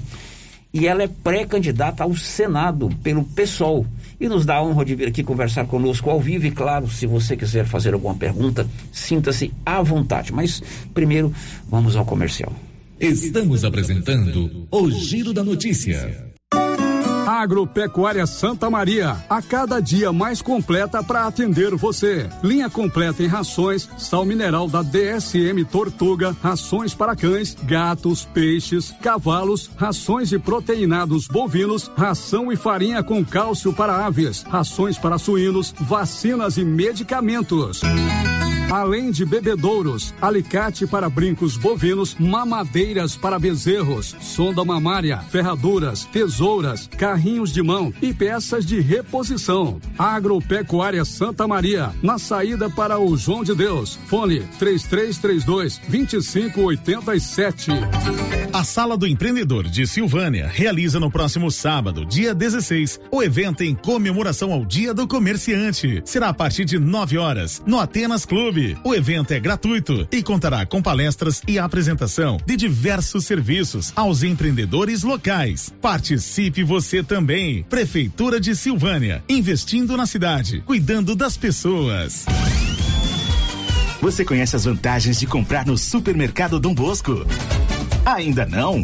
E ela é pré-candidata ao Senado pelo PSOL. E nos dá a honra de vir aqui conversar conosco ao vivo. E claro, se você quiser fazer alguma pergunta, sinta-se à vontade. Mas primeiro, vamos ao comercial. Estamos apresentando o Giro da Notícia. Agropecuária Santa Maria, a cada dia mais completa para atender você. Linha completa em rações, sal mineral da DSM Tortuga, rações para cães, gatos, peixes, cavalos, rações de proteinados bovinos, ração e farinha com cálcio para aves, rações para suínos, vacinas e medicamentos. Além de bebedouros, alicate para brincos bovinos, mamadeiras para bezerros, sonda mamária, ferraduras, tesouras, carrinhos de mão e peças de reposição. Agropecuária Santa Maria, na saída para o João de Deus. Fone 3332 2587. A Sala do Empreendedor de Silvânia realiza no próximo sábado, dia 16, o evento em comemoração ao Dia do Comerciante. Será a partir de 9 horas, no Atenas Clube. O evento é gratuito e contará com palestras e apresentação de diversos serviços aos empreendedores locais. Participe você também. Prefeitura de Silvânia, investindo na cidade, cuidando das pessoas. Você conhece as vantagens de comprar no Supermercado Dom Bosco? Ainda não?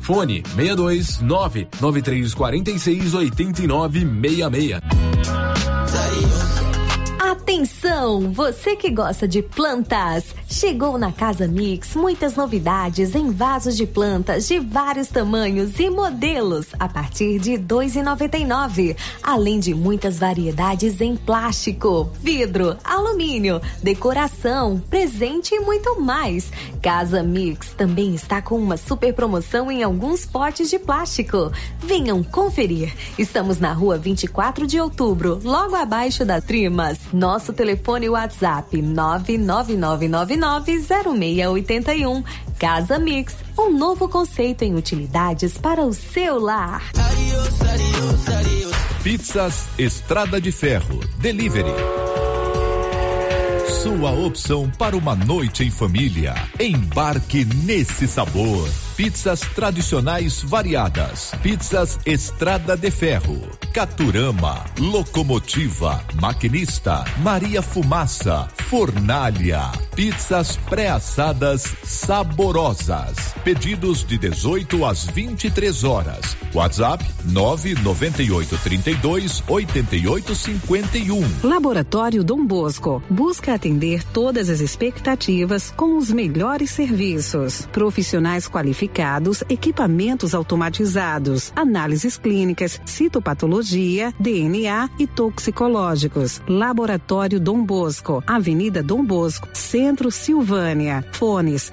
Fone 62 99346 8966. Atenção, você que gosta de plantas. Chegou na Casa Mix muitas novidades em vasos de plantas de vários tamanhos e modelos a partir de R$ 2,99. Além de muitas variedades em plástico, vidro, alumínio, decoração, presente e muito mais. Casa Mix também está com uma super promoção em alguns potes de plástico. Venham conferir. Estamos na rua 24 de outubro, logo abaixo da Trimas. Nosso telefone WhatsApp 999990681. Casa Mix, um novo conceito em utilidades para o seu lar. Pizzas Estrada de Ferro. Delivery. Sua opção para uma noite em família. Embarque nesse sabor. Pizzas tradicionais variadas. Pizzas Estrada de Ferro. Caturama. Locomotiva. Maquinista. Maria Fumaça. Fornalha. Pizzas pré-assadas saborosas. Pedidos de 18 às 23 horas. WhatsApp 998 32 88 51. Laboratório Dom Bosco busca atender todas as expectativas com os melhores serviços. Profissionais qualificados equipamentos automatizados, análises clínicas, citopatologia, DNA e toxicológicos. Laboratório Dom Bosco, Avenida Dom Bosco, Centro Silvânia. Fones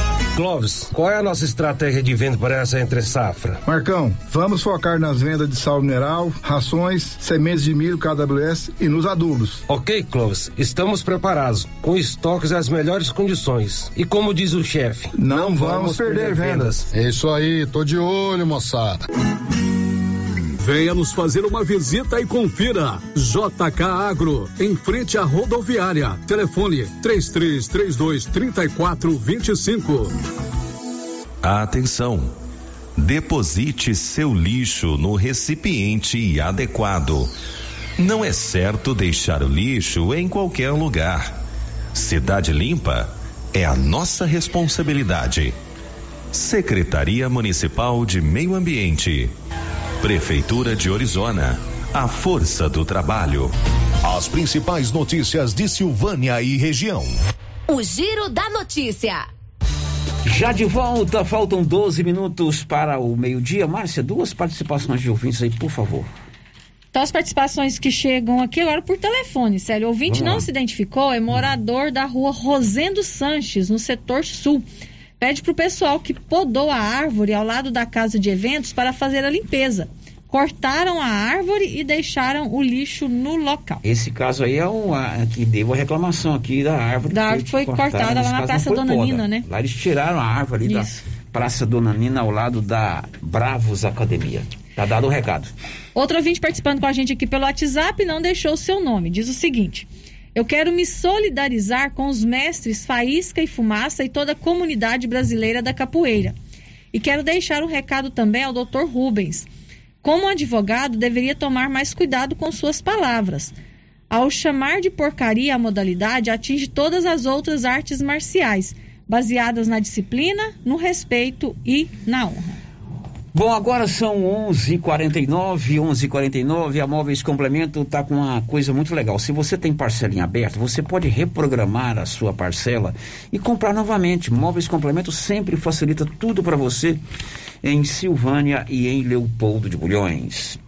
Clóvis, qual é a nossa estratégia de venda para essa entre safra? Marcão, vamos focar nas vendas de sal mineral, rações, sementes de milho KWS e nos adubos. Ok, Clóvis, estamos preparados, com estoques às melhores condições. E como diz o chefe, não, não, vamos, vamos perder, perder vendas. vendas. É isso aí, tô de olho, moçada. Venha nos fazer uma visita e confira. JK Agro, em frente à rodoviária. Telefone 3332 3425. Atenção! Deposite seu lixo no recipiente adequado. Não é certo deixar o lixo em qualquer lugar. Cidade Limpa é a nossa responsabilidade. Secretaria Municipal de Meio Ambiente. Prefeitura de Orizona. A força do trabalho. As principais notícias de Silvânia e região. O Giro da Notícia. Já de volta, faltam 12 minutos para o meio-dia. Márcia, duas participações de ouvintes aí, por favor. Então, as participações que chegam aqui agora por telefone, sério. O ouvinte não se identificou, é morador da rua Rosendo Sanches, no setor sul pede para o pessoal que podou a árvore ao lado da casa de eventos para fazer a limpeza. Cortaram a árvore e deixaram o lixo no local. Esse caso aí é o a, que deu a reclamação aqui da árvore. Da árvore foi cortada, cortada lá na Praça Dona poda. Nina, né? Lá eles tiraram a árvore da, Praça Dona Nina, ao lado da Bravos Academia. Tá dado o recado. Outro ouvinte participando com a gente aqui pelo WhatsApp não deixou o seu nome. Diz o seguinte: Eu quero me solidarizar com os mestres Faísca e Fumaça e toda a comunidade brasileira da capoeira. E quero deixar um recado também ao Dr. Rubens. Como advogado, deveria tomar mais cuidado com suas palavras. Ao chamar de porcaria a modalidade, atinge todas as outras artes marciais, baseadas na disciplina, no respeito e na honra. Bom, agora são 11:49, 11:49. A Móveis Complemento está com uma coisa muito legal. Se você tem parcela em aberto, você pode reprogramar a sua parcela e comprar novamente. Móveis Complemento sempre facilita tudo para você em Silvânia e em Leopoldo de Bulhões.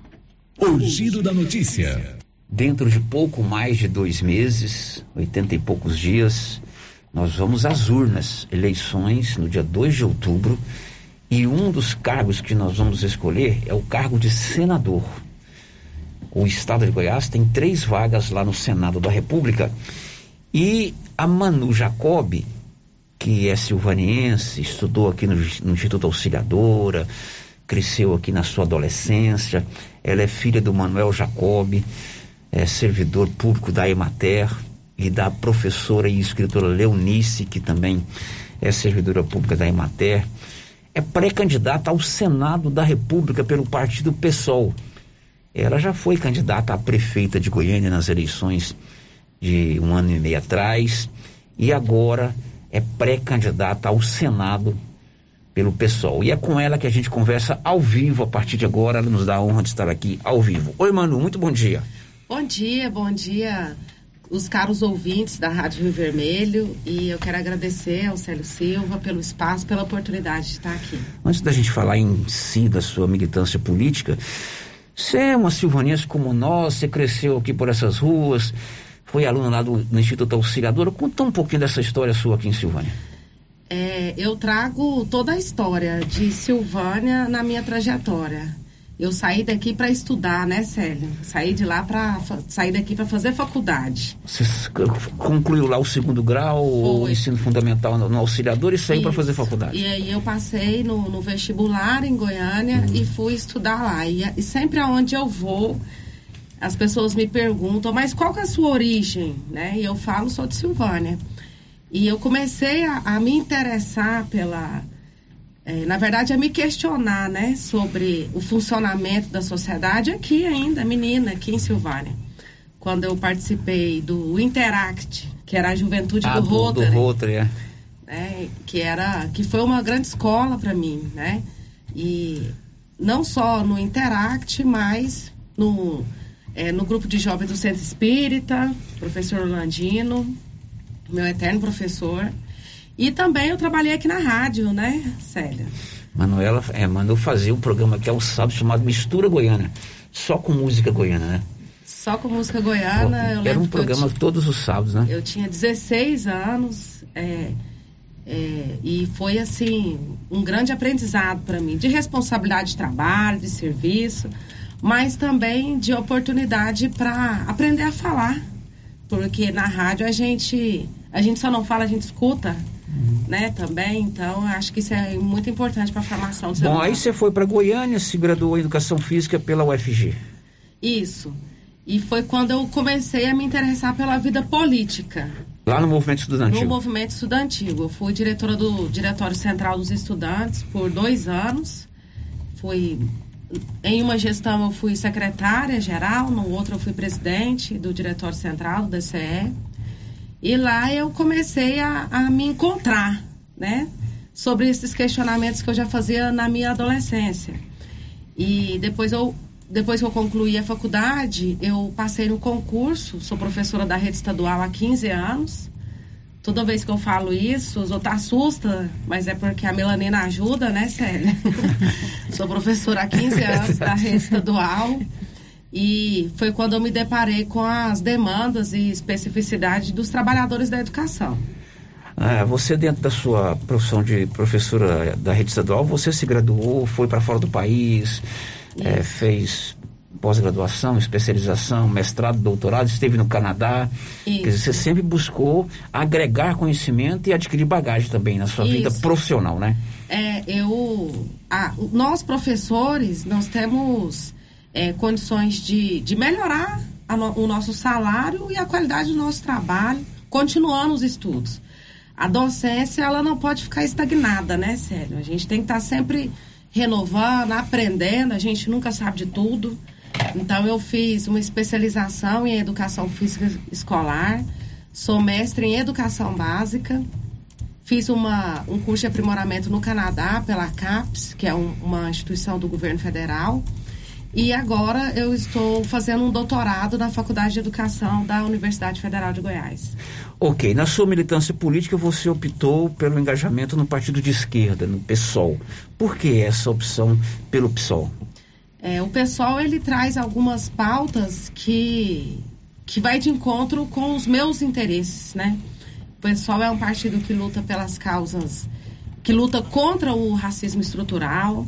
O giro da notícia. Dentro de pouco mais de dois meses, oitenta e poucos dias, nós vamos às urnas, eleições no dia 2 de outubro. E um dos cargos que nós vamos escolher é o cargo de senador. O estado de Goiás tem três vagas lá no Senado da República. E a Manu Jacob, que é silvaniense, estudou aqui no, no Instituto Auxiliadora, cresceu aqui na sua adolescência. Ela é filha do Manuel Jacob, é servidor público da Emater e da professora e escritora Leonice, que também é servidora pública da Emater é pré-candidata ao Senado da República pelo partido PSOL. Ela já foi candidata a prefeita de Goiânia nas eleições de um ano e meio atrás e agora é pré-candidata ao Senado pelo PSOL. E é com ela que a gente conversa ao vivo a partir de agora. Ela nos dá a honra de estar aqui ao vivo. Oi, Manu, muito bom dia. Bom dia, bom dia os caros ouvintes da Rádio Rio Vermelho e eu quero agradecer ao Célio Silva pelo espaço, pela oportunidade de estar aqui. Antes da gente falar em si da sua militância política, você é uma silvanense como nós, você cresceu aqui por essas ruas, foi aluna lá do, Instituto Auxiliadora. Conta um pouquinho dessa história sua aqui em Silvânia. É, eu trago toda a história de Silvânia na minha trajetória. Eu saí daqui para estudar, né, Célio? Saí de lá para sair daqui para fazer faculdade. Você concluiu lá o segundo grau, o ensino fundamental no, no auxiliador e saiu para fazer faculdade? E aí eu passei no, no vestibular em Goiânia uhum. e fui estudar lá. E, e sempre aonde eu vou, as pessoas me perguntam, mas qual que é a sua origem, né? E eu falo, sou de Silvânia. E eu comecei a, a me interessar pela é, na verdade, é me questionar, né, sobre o funcionamento da sociedade aqui ainda, menina, aqui em Silvânia. Quando eu participei do Interact, que era a juventude ah, do, do Rotary. Do Rotary, é. Né, que, era, que foi uma grande escola para mim, né? E não só no Interact, mas no, é, no grupo de jovens do Centro Espírita, professor Orlandino, meu eterno professor. E também eu trabalhei aqui na rádio, né, Célia? Manuela é, mandou fazer um programa que é o sábado chamado Mistura Goiana. Só com música goiana, né? Só com música goiana. Pô, era um programa todos os sábados, né? Eu tinha 16 anos é, é, e foi assim um grande aprendizado para mim de responsabilidade de trabalho, de serviço, mas também de oportunidade para aprender a falar, porque na rádio a gente a gente só não fala, a gente escuta né, também. Então, acho que isso é muito importante para a formação do Bom, aí você foi para Goiânia, se graduou em Educação Física pela UFG. Isso. E foi quando eu comecei a me interessar pela vida política. Lá no movimento estudantil? No movimento estudantil. Eu fui diretora do Diretório Central dos Estudantes por dois anos. Fui em uma gestão eu fui secretária geral, no outro eu fui presidente do Diretório Central do DCE. E lá eu comecei a, a me encontrar, né? Sobre esses questionamentos que eu já fazia na minha adolescência. E depois eu depois que eu concluí a faculdade, eu passei no concurso, sou professora da rede estadual há 15 anos. Toda vez que eu falo isso, os outros assustam, mas é porque a melanina ajuda, né, Célia? sou professora há 15 anos da rede estadual. E foi quando eu me deparei com as demandas e especificidades dos trabalhadores da educação. Ah, você dentro da sua profissão de professora da rede estadual, você se graduou, foi para fora do país, é, fez pós-graduação, especialização, mestrado, doutorado, esteve no Canadá. Isso. Quer dizer, você sempre buscou agregar conhecimento e adquirir bagagem também na sua Isso. vida profissional, né? É, eu, a, nós professores, nós temos é, condições de, de melhorar no, o nosso salário e a qualidade do nosso trabalho, continuando os estudos. A docência, ela não pode ficar estagnada, né, Sério? A gente tem que estar tá sempre renovando, aprendendo, a gente nunca sabe de tudo. Então, eu fiz uma especialização em educação física escolar, sou mestre em educação básica, fiz uma, um curso de aprimoramento no Canadá pela CAPES, que é um, uma instituição do governo federal. E agora eu estou fazendo um doutorado na Faculdade de Educação da Universidade Federal de Goiás. Ok, na sua militância política você optou pelo engajamento no partido de esquerda, no PSOL. Por que essa opção pelo PSOL? É, o pessoal ele traz algumas pautas que, que vai de encontro com os meus interesses, né? O pessoal é um partido que luta pelas causas, que luta contra o racismo estrutural,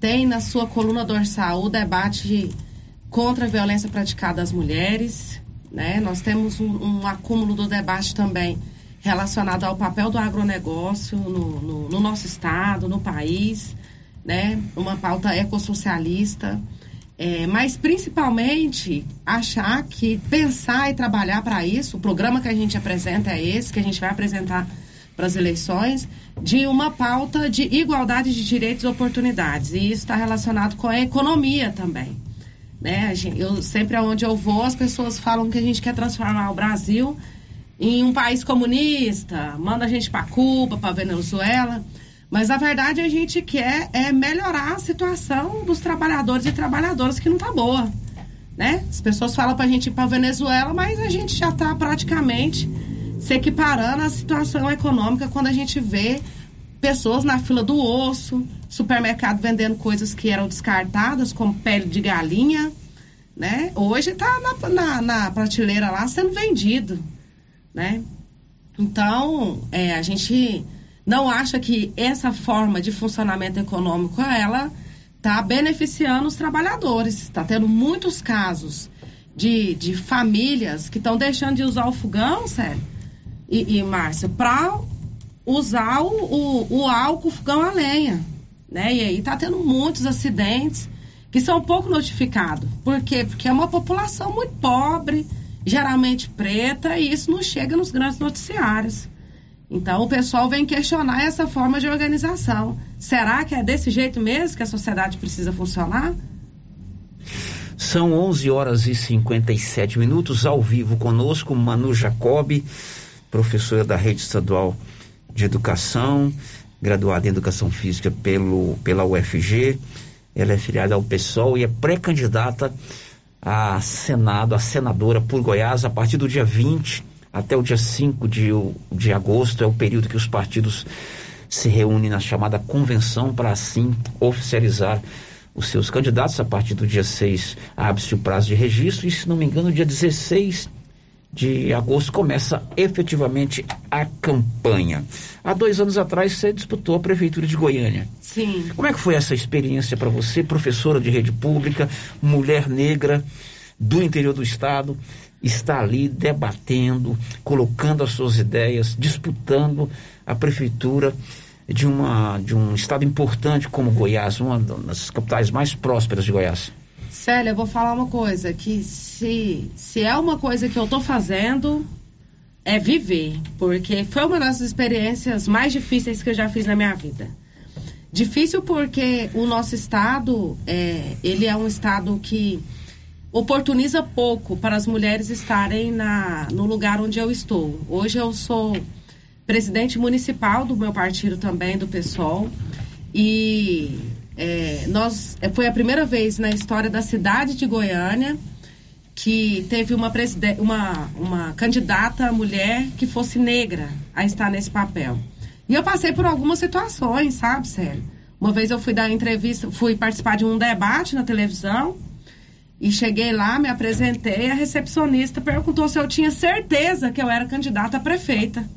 tem na sua coluna dorsal o debate contra a violência praticada às mulheres, né? Nós temos um, um acúmulo do debate também relacionado ao papel do agronegócio no, no, no nosso estado, no país né? Uma pauta ecossocialista. É, mas principalmente achar que pensar e trabalhar para isso, o programa que a gente apresenta é esse, que a gente vai apresentar para as eleições, de uma pauta de igualdade de direitos e oportunidades. E isso está relacionado com a economia também. Né? Eu, sempre aonde eu vou, as pessoas falam que a gente quer transformar o Brasil em um país comunista, manda a gente para Cuba, para Venezuela. Mas a verdade a gente quer é melhorar a situação dos trabalhadores e trabalhadoras que não está boa. Né? As pessoas falam para a gente ir para Venezuela, mas a gente já está praticamente se equiparando à situação econômica quando a gente vê pessoas na fila do osso, supermercado vendendo coisas que eram descartadas, como pele de galinha, né? Hoje está na, na, na, prateleira lá sendo vendido, né? Então, é, a gente não acha que essa forma de funcionamento econômico ela está beneficiando os trabalhadores. Está tendo muitos casos de, de famílias que estão deixando de usar o fogão, sério, e, e Márcia, para usar o, o, o, álcool, fogão a lenha. Né? E aí está tendo muitos acidentes que são pouco notificados. Por quê? Porque é uma população muito pobre, geralmente preta, e isso não chega nos grandes noticiários. Então o pessoal vem questionar essa forma de organização. Será que é desse jeito mesmo que a sociedade precisa funcionar? São 11 horas e 57 minutos ao vivo conosco Manu Jacob, professora da Rede Estadual de Educação, graduada em Educação Física pelo, pela UFG. Ela é filiada ao PSOL e é pré-candidata a Senado, a senadora por Goiás a partir do dia 20 até o dia 5 de, de agosto é o período que os partidos se reúnem na chamada convenção para assim oficializar os seus candidatos. A partir do dia 6 abre-se o prazo de registro e, se não me engano, dia 16 de agosto começa efetivamente a campanha. Há dois anos atrás você disputou a Prefeitura de Goiânia. Sim. Como é que foi essa experiência para você, professora de rede pública, mulher negra do interior do estado? está ali debatendo, colocando as suas ideias, disputando a prefeitura de, uma, de um estado importante como Goiás, uma das capitais mais prósperas de Goiás. Célia, eu vou falar uma coisa, que se, se é uma coisa que eu estou fazendo, é viver, porque foi uma das experiências mais difíceis que eu já fiz na minha vida. Difícil porque o nosso estado, é, ele é um estado que oportuniza pouco para as mulheres estarem na, no lugar onde eu estou. Hoje eu sou presidente municipal do meu partido também, do PSOL, e é, nós, é, foi a primeira vez na história da cidade de Goiânia que teve uma, uma, uma candidata mulher que fosse negra a estar nesse papel. E eu passei por algumas situações, sabe, Célio? Uma vez eu fui dar entrevista, fui participar de um debate na televisão e cheguei lá, me apresentei, a recepcionista perguntou se eu tinha certeza que eu era candidata a prefeita.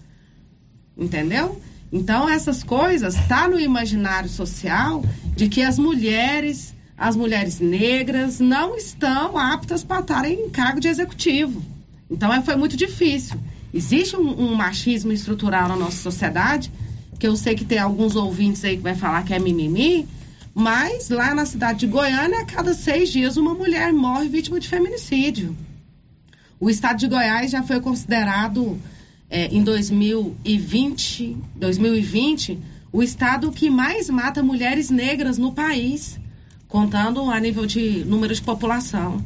Entendeu? Então essas coisas tá no imaginário social de que as mulheres, as mulheres negras não estão aptas para estarem em cargo de executivo. Então é, foi muito difícil. Existe um, um, machismo estrutural na nossa sociedade, que eu sei que tem alguns ouvintes aí que vai falar que é mimimi, mas lá na cidade de Goiânia, a cada seis dias uma mulher morre vítima de feminicídio. O estado de Goiás já foi considerado é, em 2020, 2020 o estado que mais mata mulheres negras no país, contando a nível de número de população.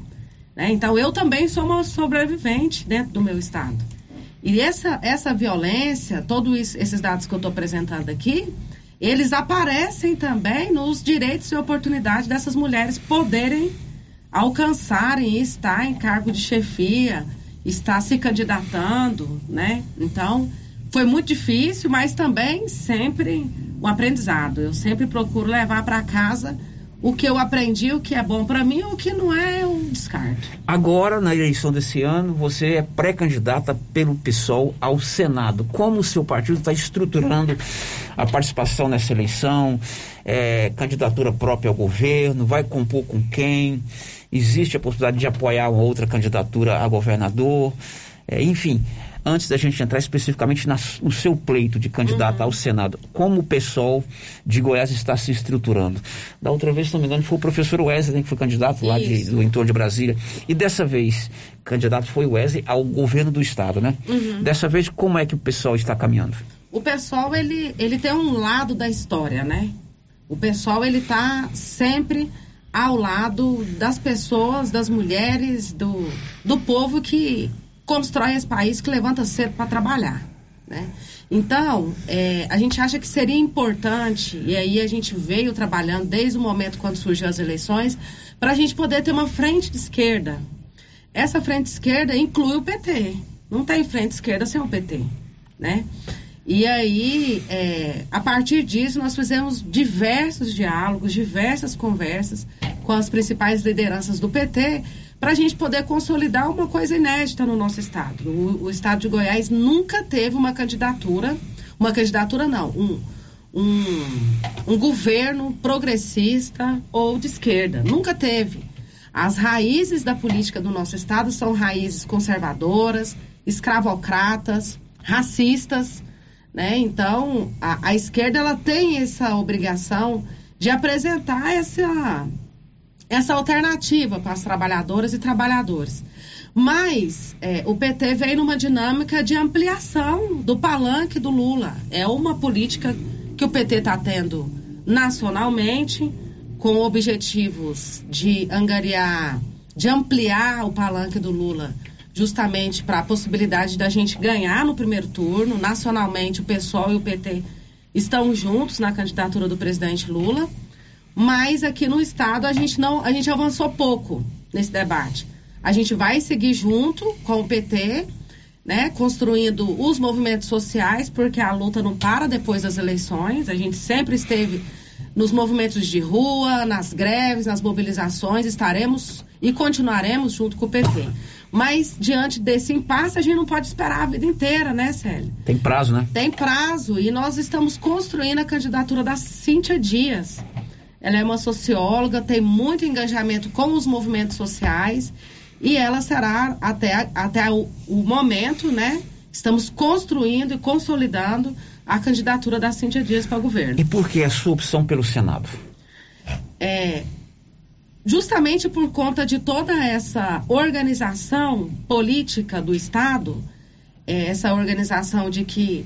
Né? Então, eu também sou uma sobrevivente dentro do meu estado. E essa, essa violência, todos esses dados que eu estou apresentando aqui, eles aparecem também nos direitos e oportunidades dessas mulheres poderem alcançarem e estar em cargo de chefia, estar se candidatando, né? Então, foi muito difícil, mas também sempre um aprendizado. Eu sempre procuro levar para casa o que eu aprendi, o que é bom para mim, o que não é, eu descarto. Agora, na eleição desse ano, você é pré-candidata pelo PSOL ao Senado. Como o seu partido está estruturando a participação nessa eleição? É, candidatura própria ao governo? Vai compor com quem? Existe a possibilidade de apoiar uma outra candidatura a governador? É, enfim, antes da gente entrar especificamente na, no seu pleito de candidato uhum. ao Senado, como o PSOL de Goiás está se estruturando. Da outra vez, se não me engano, foi o professor Wesley que foi candidato lá de, do entorno de Brasília. E dessa vez, candidato foi o Wesley ao governo do estado, né? Uhum. Dessa vez, como é que o pessoal está caminhando? O pessoal, ele, ele tem um lado da história, né? O pessoal, ele está sempre ao lado das pessoas, das mulheres, do, do povo que constrói esse país que levanta cedo para trabalhar. Né? Então, é, a gente acha que seria importante, e aí a gente veio trabalhando desde o momento quando surgiu as eleições, para a gente poder ter uma frente de esquerda. Essa frente de esquerda inclui o PT. Não tem frente esquerda sem o PT. Né? E aí, é, a partir disso, nós fizemos diversos diálogos, diversas conversas com as principais lideranças do PT para a gente poder consolidar uma coisa inédita no nosso estado. O, o, estado de Goiás nunca teve uma candidatura, uma candidatura não, um, um, um governo progressista ou de esquerda. Nunca teve. As raízes da política do nosso estado são raízes conservadoras, escravocratas, racistas, né? Então, a, a esquerda ela tem essa obrigação de apresentar essa essa alternativa para as trabalhadoras e trabalhadores. Mas é, o PT veio numa dinâmica de ampliação do palanque do Lula. É uma política que o PT está tendo nacionalmente, com objetivos de angariar, de ampliar o palanque do Lula, justamente para a possibilidade da gente ganhar no primeiro turno. Nacionalmente, o PSOL e o PT estão juntos na candidatura do presidente Lula mas aqui no estado a gente não, a gente avançou pouco nesse debate. A gente vai seguir junto com o PT, né, construindo os movimentos sociais, porque a luta não para depois das eleições. A gente sempre esteve nos movimentos de rua, nas greves, nas mobilizações, estaremos e continuaremos junto com o PT. Mas diante desse impasse, a gente não pode esperar a vida inteira, né, Célio? Tem prazo, né? Tem prazo. E nós estamos construindo a candidatura da Cíntia Dias. Ela é uma socióloga, tem muito engajamento com os movimentos sociais e ela será até, até o, o momento, né? Estamos construindo e consolidando a candidatura da Cíntia Dias para o governo. E por que a sua opção pelo Senado? É, justamente por conta de toda essa organização política do Estado, é, essa organização de que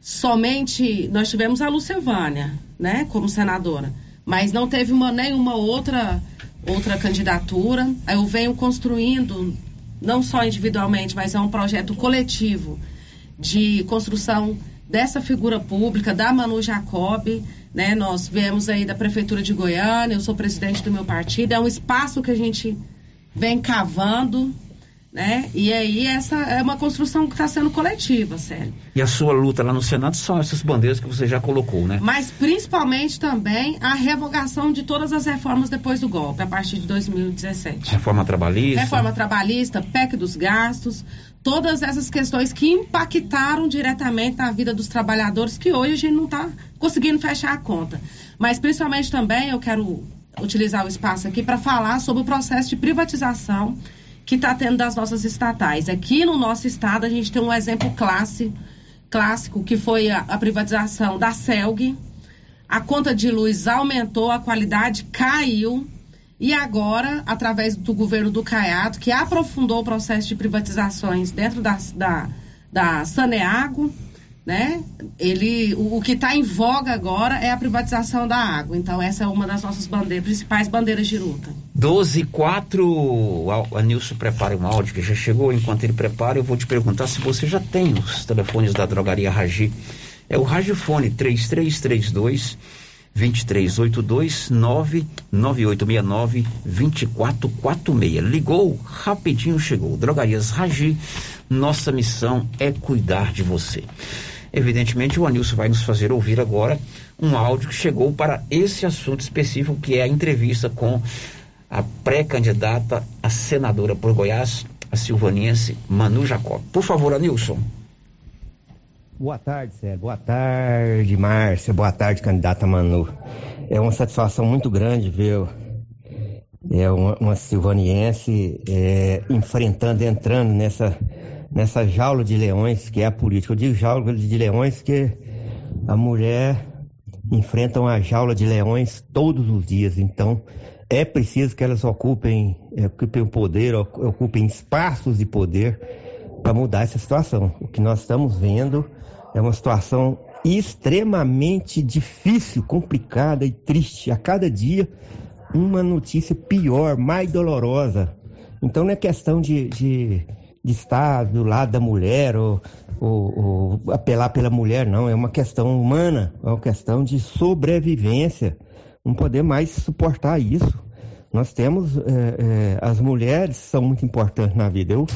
somente nós tivemos a Lucevânia, né, como senadora mas não teve uma, nenhuma outra, outra candidatura. Eu venho construindo, não só individualmente, mas é um projeto coletivo de construção dessa figura pública, da Manu Jacob, né? Nós viemos aí da Prefeitura de Goiânia, eu sou presidente do meu partido, é um espaço que a gente vem cavando, né? E aí essa é uma construção que está sendo coletiva, sério. E a sua luta lá no Senado são essas bandeiras que você já colocou, né? Mas principalmente também a revogação de todas as reformas depois do golpe, a partir de 2017. Reforma trabalhista. Reforma trabalhista, PEC dos gastos, todas essas questões que impactaram diretamente na vida dos trabalhadores, que hoje a gente não está conseguindo fechar a conta. Mas principalmente também eu quero utilizar o espaço aqui para falar sobre o processo de privatização que está tendo das nossas estatais. Aqui no nosso estado, a gente tem um exemplo clássico, clássico que foi a, a privatização da CELG. A conta de luz aumentou, a qualidade caiu. E agora, através do governo do Caiado, que aprofundou o processo de privatizações dentro da, da, da Saneago, né? Ele, o, o que está em voga agora é a privatização da água. Então, essa é uma das nossas bandeiras, principais bandeiras de luta. 12 e 4, a Nilson prepara um áudio que já chegou. Enquanto ele prepara, eu vou te perguntar se você já tem os telefones da drogaria Ragi. É o Ragifone 3332 2382 99869 2446. Ligou, rapidinho chegou. Drogarias Ragi, nossa missão é cuidar de você. Evidentemente, o Anilson vai nos fazer ouvir agora um áudio que chegou para esse assunto específico, que é a entrevista com a pré-candidata a senadora por Goiás, a silvaniense Manu Jacob. Por favor, Anilson. Boa tarde, Sérgio. Boa tarde, Márcia. Boa tarde, candidata Manu. É uma satisfação muito grande ver é, uma, uma silvaniense é, enfrentando, entrando nessa nessa jaula de leões que é a política. Eu digo jaula de leões que a mulher enfrenta uma jaula de leões todos os dias. Então, é preciso que elas ocupem, é, ocupem o poder, ocupem espaços de poder para mudar essa situação. O que nós estamos vendo é uma situação extremamente difícil, complicada e triste. A cada dia, uma notícia pior, mais dolorosa. Então, não é questão de, de de estar do lado da mulher ou, ou, ou, apelar pela mulher, não. É uma questão humana, é uma questão de sobrevivência. Não poder mais suportar isso. Nós temos, é, é, as mulheres são muito importantes na vida. Eu,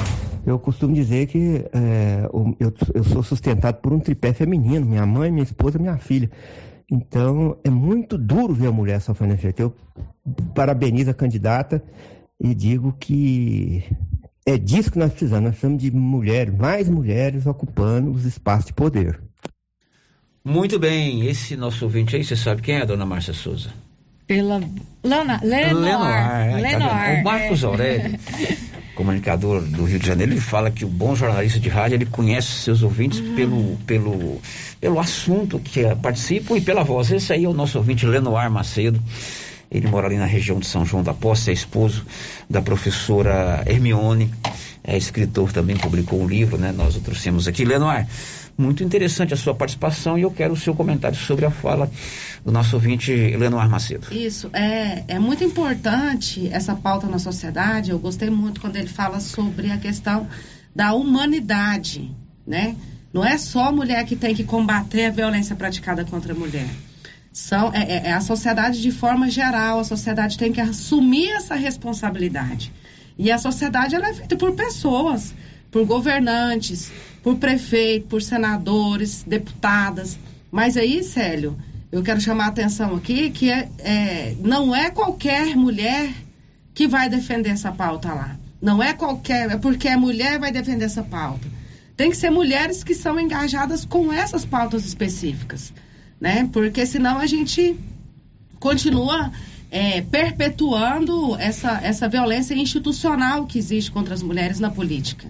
eu costumo dizer que é, eu, eu sou sustentado por um tripé feminino, minha mãe, minha esposa, minha filha. Então, é muito duro ver a mulher sofrendo jeito. Eu parabenizo a candidata e digo que é disso que nós precisamos. Nós precisamos de mulheres, mais mulheres ocupando os espaços de poder. Muito bem, esse nosso ouvinte aí, você sabe quem é, dona Márcia Souza? Pela Lena, Lenoir. Lenoir. Lenoir. Tá o Marcos é. Aurélio, comunicador do Rio de Janeiro, ele fala que o bom jornalista de rádio, ele conhece seus ouvintes uhum. pelo, pelo, pelo assunto que participam e pela voz. Esse aí é o nosso ouvinte Lenoir Macedo. Ele mora ali na região de São João da Posse, é esposo da professora Hermione, é escritor também, publicou um livro, né? Nós o trouxemos aqui. Lenoir, muito interessante a sua participação e eu quero o seu comentário sobre a fala do nosso ouvinte Lenoir Macedo. Isso, é, é muito importante essa pauta na sociedade. Eu gostei muito quando ele fala sobre a questão da humanidade, né? Não é só a mulher que tem que combater a violência praticada contra a mulher são, é, é, é, a sociedade de forma geral, a sociedade tem que assumir essa responsabilidade. E a sociedade ela é feita por pessoas, por governantes, por prefeito, por senadores, deputadas. Mas aí, Célio, eu quero chamar a atenção aqui que é, é, não é qualquer mulher que vai defender essa pauta lá. Não é qualquer, é porque a mulher vai defender essa pauta. Tem que ser mulheres que são engajadas com essas pautas específicas né? Porque senão a gente continua é, perpetuando essa, essa violência institucional que existe contra as mulheres na política.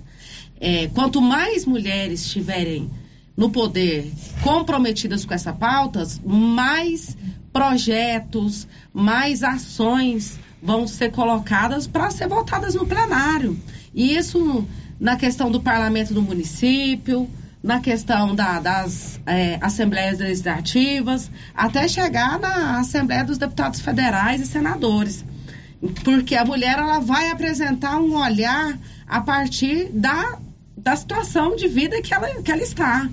É, quanto mais mulheres estiverem no poder comprometidas com essa pauta, mais projetos, mais ações vão ser colocadas para ser votadas no plenário. E isso na questão do parlamento do município, na questão da, das é, assembleias legislativas, até chegar na Assembleia dos Deputados Federais e Senadores. Porque a mulher ela vai apresentar um olhar a partir da, da situação de vida que ela, que ela está.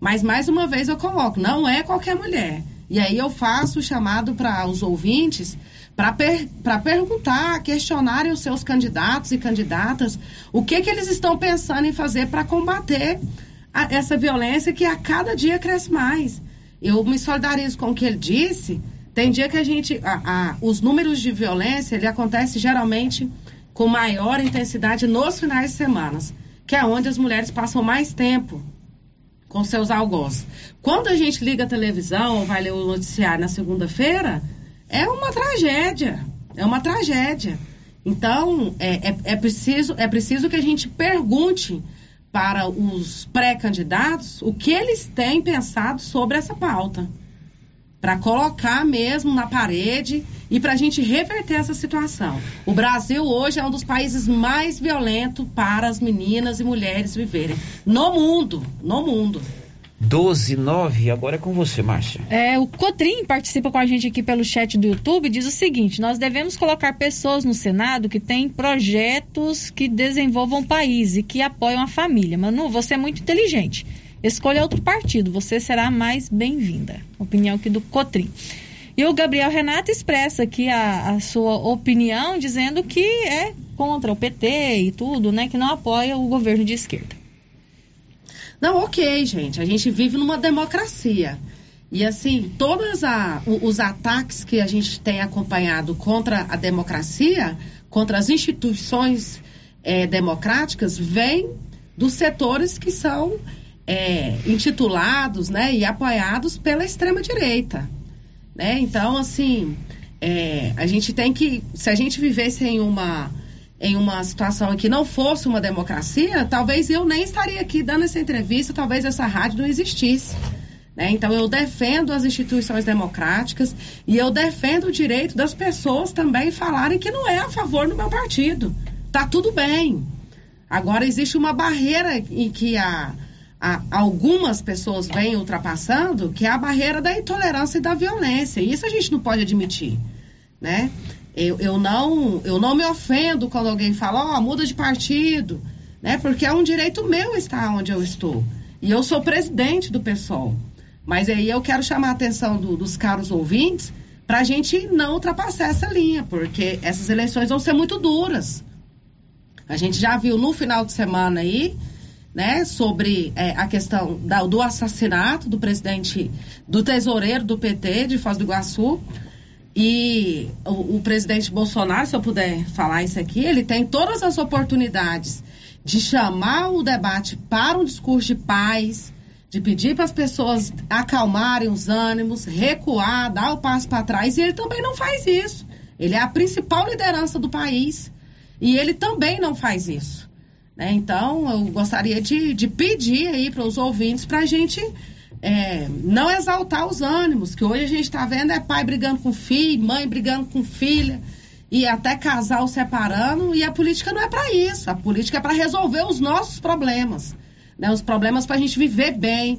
Mas, mais uma vez, eu coloco, não é qualquer mulher. E aí eu faço o chamado para os ouvintes para per, perguntar, questionarem os seus candidatos e candidatas o que, que eles estão pensando em fazer para combater a, essa violência que a cada dia cresce mais. Eu me solidarizo com o que ele disse. Tem dia que a gente. A, a, os números de violência ele acontece geralmente com maior intensidade nos finais de semana, que é onde as mulheres passam mais tempo com seus algozes. Quando a gente liga a televisão ou vai ler o noticiário na segunda-feira, é uma tragédia. É uma tragédia. Então, é, é, é, preciso, é preciso que a gente pergunte para os pré-candidatos o que eles têm pensado sobre essa pauta. Para colocar mesmo na parede e para a gente reverter essa situação. O Brasil hoje é um dos países mais violentos para as meninas e mulheres viverem no mundo. No mundo. 12 9, agora é com você, Márcia. É, o Cotrim participa com a gente aqui pelo chat do YouTube diz o seguinte: nós devemos colocar pessoas no Senado que têm projetos que desenvolvam o país e que apoiam a família. Manu, você é muito inteligente. Escolha outro partido, você será mais bem-vinda. Opinião aqui do Cotrim. E o Gabriel Renato expressa aqui a, a sua opinião, dizendo que é contra o PT e tudo, né? Que não apoia o governo de esquerda. Não, ok, gente. A gente vive numa democracia. E assim, todos a, os ataques que a gente tem acompanhado contra a democracia, contra as instituições é, democráticas, vêm dos setores que são é, intitulados né, e apoiados pela extrema-direita. Né? Então, assim, é, a gente tem que. Se a gente vivesse em uma em uma situação em que não fosse uma democracia, talvez eu nem estaria aqui dando essa entrevista, talvez essa rádio não existisse. Né? Então eu defendo as instituições democráticas e eu defendo o direito das pessoas também falarem que não é a favor do meu partido. Tá tudo bem. Agora existe uma barreira em que a, a, algumas pessoas vêm ultrapassando, que é a barreira da intolerância e da violência. E isso a gente não pode admitir. Né? Eu, eu, não, eu não me ofendo quando alguém fala, ó, oh, muda de partido, né? Porque é um direito meu estar onde eu estou. E eu sou presidente do PSOL. Mas aí eu quero chamar a atenção do, dos caros ouvintes para a gente não ultrapassar essa linha, porque essas eleições vão ser muito duras. A gente já viu no final de semana aí, né, sobre é, a questão da, do assassinato do presidente, do tesoureiro do PT de Foz do Iguaçu. E o, o, presidente Bolsonaro, se eu puder falar isso aqui, ele tem todas as oportunidades de chamar o debate para um discurso de paz, de pedir para as pessoas acalmarem os ânimos, recuar, dar o passo para trás, e ele também não faz isso. Ele é a principal liderança do país e ele também não faz isso. Né? Então, eu gostaria de, de pedir aí para os ouvintes para a gente é, não exaltar os ânimos, que hoje a gente está vendo é pai brigando com filho, mãe brigando com filha, e até casal separando, e a política não é para isso. A política é para resolver os nossos problemas. Né? Os problemas para a gente viver bem,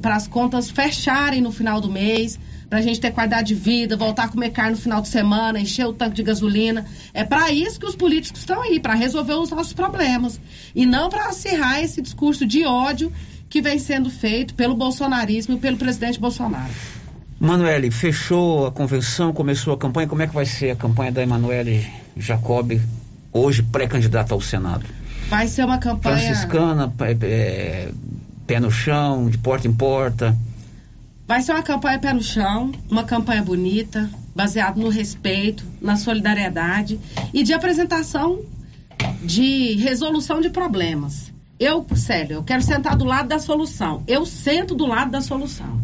para as contas fecharem no final do mês, para a gente ter qualidade de vida, voltar a comer carne no final de semana, encher o tanque de gasolina. É para isso que os políticos estão aí, para resolver os nossos problemas. E não para acirrar esse discurso de ódio que vem sendo feito pelo bolsonarismo e pelo presidente Bolsonaro. Manuele, fechou a convenção, começou a campanha. Como é que vai ser a campanha da Emanuele Jacob, hoje pré-candidata ao Senado? Vai ser uma campanha. Franciscana, é, pé no chão, de porta em porta. Vai ser uma campanha pé no chão, uma campanha bonita, baseada no respeito, na solidariedade e de apresentação de resolução de problemas. Eu, sério, eu quero sentar do lado da solução. Eu sento do lado da solução.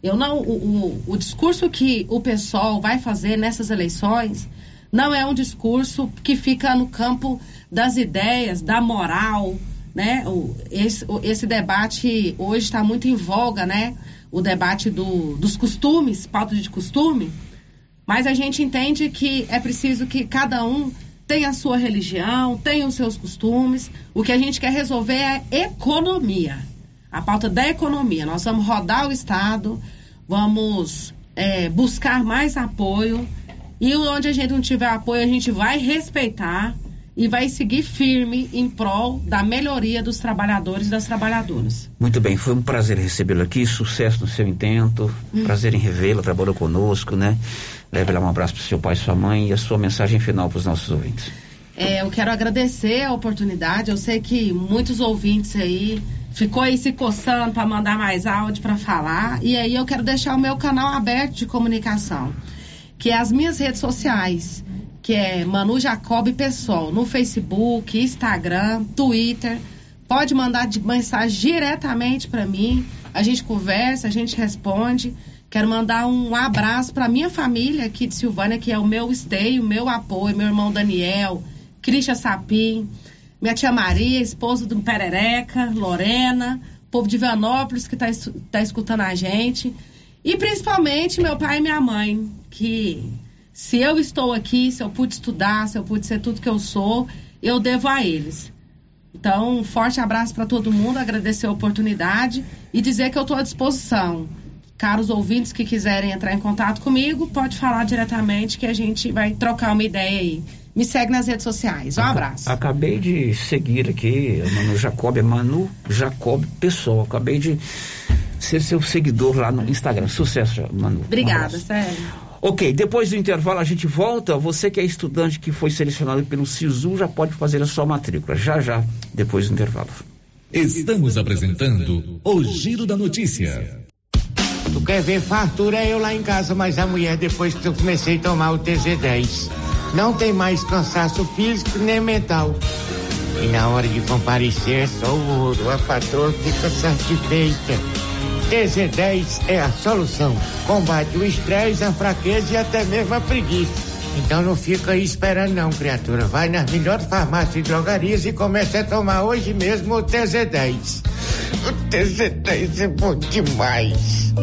Eu não, o, o, o discurso que o pessoal vai fazer nessas eleições não é um discurso que fica no campo das ideias, da moral, né? O, esse, esse debate hoje está muito em voga, né? O debate do, dos costumes, pauta de costume. Mas a gente entende que é preciso que cada um tem a sua religião, tem os seus costumes. O que a gente quer resolver é economia. A pauta da economia. Nós vamos rodar o Estado, vamos é, buscar mais apoio. E onde a gente não tiver apoio, a gente vai respeitar e vai seguir firme em prol da melhoria dos trabalhadores e das trabalhadoras. Muito bem, foi um prazer recebê-lo aqui, sucesso no seu intento, hum. prazer em revê-la, trabalhou conosco, né? Leve lá um abraço para o seu pai e sua mãe e a sua mensagem final para os nossos ouvintes. É, eu quero agradecer a oportunidade. Eu sei que muitos ouvintes aí ficou aí se coçando para mandar mais áudio para falar. E aí eu quero deixar o meu canal aberto de comunicação, que é as minhas redes sociais, que é Manu Jacob Pessoal, no Facebook, Instagram, Twitter. Pode mandar mensagem diretamente para mim. A gente conversa, a gente responde Quero mandar um abraço para minha família aqui de Silvânia, que é o meu esteio, meu apoio, meu irmão Daniel, Cristian Sapim, minha tia Maria, esposa do Perereca, Lorena, povo de Vianópolis que está tá escutando a gente. E principalmente meu pai e minha mãe, que se eu estou aqui, se eu pude estudar, se eu pude ser tudo que eu sou, eu devo a eles. Então, um forte abraço para todo mundo, agradecer a oportunidade e dizer que eu estou à disposição. Caros ouvintes que quiserem entrar em contato comigo, pode falar diretamente que a gente vai trocar uma ideia aí. Me segue nas redes sociais. Um abraço. Acabei de seguir aqui, Manu Jacob, é Manu Jacob Pessoa. Acabei de ser seu seguidor lá no Instagram. Sucesso, Manu. Obrigada, um sério. Ok, depois do intervalo a gente volta. Você que é estudante que foi selecionado pelo SISU já pode fazer a sua matrícula. Já, já, depois do intervalo. Estamos apresentando o Giro da Notícia. Tu quer ver fartura é eu lá em casa, mas a mulher depois que eu comecei a tomar o TZ10. Não tem mais cansaço físico nem mental. E na hora de comparecer, só o ouro. A patroa fica satisfeita. TZ10 é a solução. Combate o estresse, a fraqueza e até mesmo a preguiça. Então não fica aí esperando não, criatura. Vai nas melhores farmácias e drogarias e comece a tomar hoje mesmo o TZ10. O TZ10 é bom demais.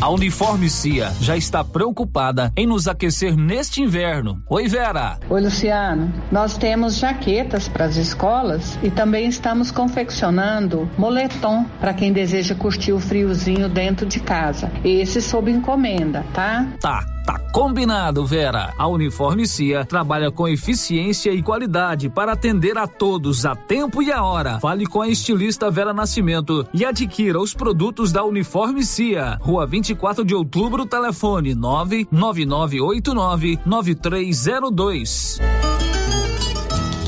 A Uniforme Cia já está preocupada em nos aquecer neste inverno. Oi, Vera. Oi, Luciano. Nós temos jaquetas para as escolas e também estamos confeccionando moletom para quem deseja curtir o friozinho dentro de casa. Esse sob encomenda, tá? Tá. Tá combinado, Vera. A Uniforme Cia trabalha com eficiência e qualidade para atender a todos a tempo e a hora. Fale com a estilista Vera Nascimento e adquira os produtos da Uniforme Cia. Rua 24 de Outubro, telefone 99989 9302.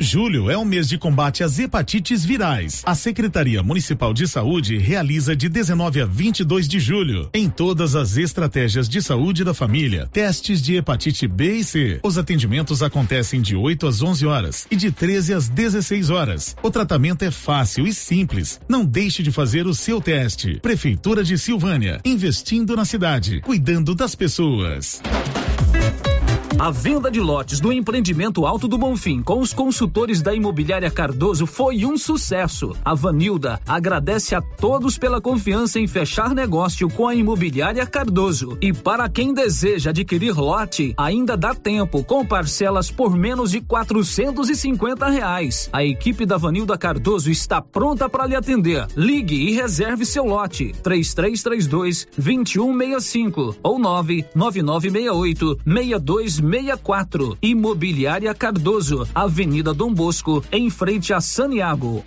Julho é o mês de combate às hepatites virais. A Secretaria Municipal de Saúde realiza de 19 a 22 de julho, em todas as estratégias de saúde da família, testes de hepatite B e C. Os atendimentos acontecem de 8 às 11 horas e de 13 às 16 horas. O tratamento é fácil e simples. Não deixe de fazer o seu teste. Prefeitura de Silvânia, investindo na cidade, cuidando das pessoas. A venda de lotes do empreendimento Alto do Bonfim com os consultores da Imobiliária Cardoso foi um sucesso. A Vanilda agradece a todos pela confiança em fechar negócio com a Imobiliária Cardoso. E para quem deseja adquirir lote, ainda dá tempo com parcelas por menos de quatrocentos e reais. A equipe da Vanilda Cardoso está pronta para lhe atender. Ligue e reserve seu lote. Três três três dois vinte um meia cinco ou nove nove nove meia oito meia dois 64. Imobiliária Cardoso, Avenida Dom Bosco, em frente a Saniago.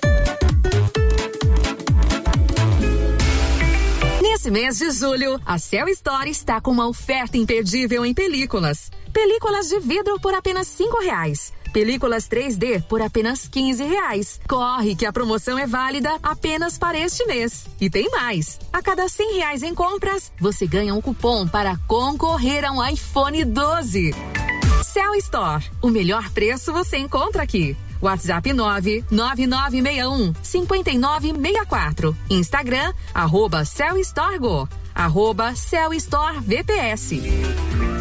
Nesse mês de julho, a Cell Store está com uma oferta imperdível em películas. Películas de vidro por apenas cinco reais. Películas 3D por apenas 15 reais. Corre que a promoção é válida apenas para este mês. E tem mais. A cada 100 reais em compras, você ganha um cupom para concorrer a um iPhone 12. Cell Store. O melhor preço você encontra aqui. WhatsApp 99961 5964. Instagram, arroba Cell Store Go. Arroba Cell Store VPS.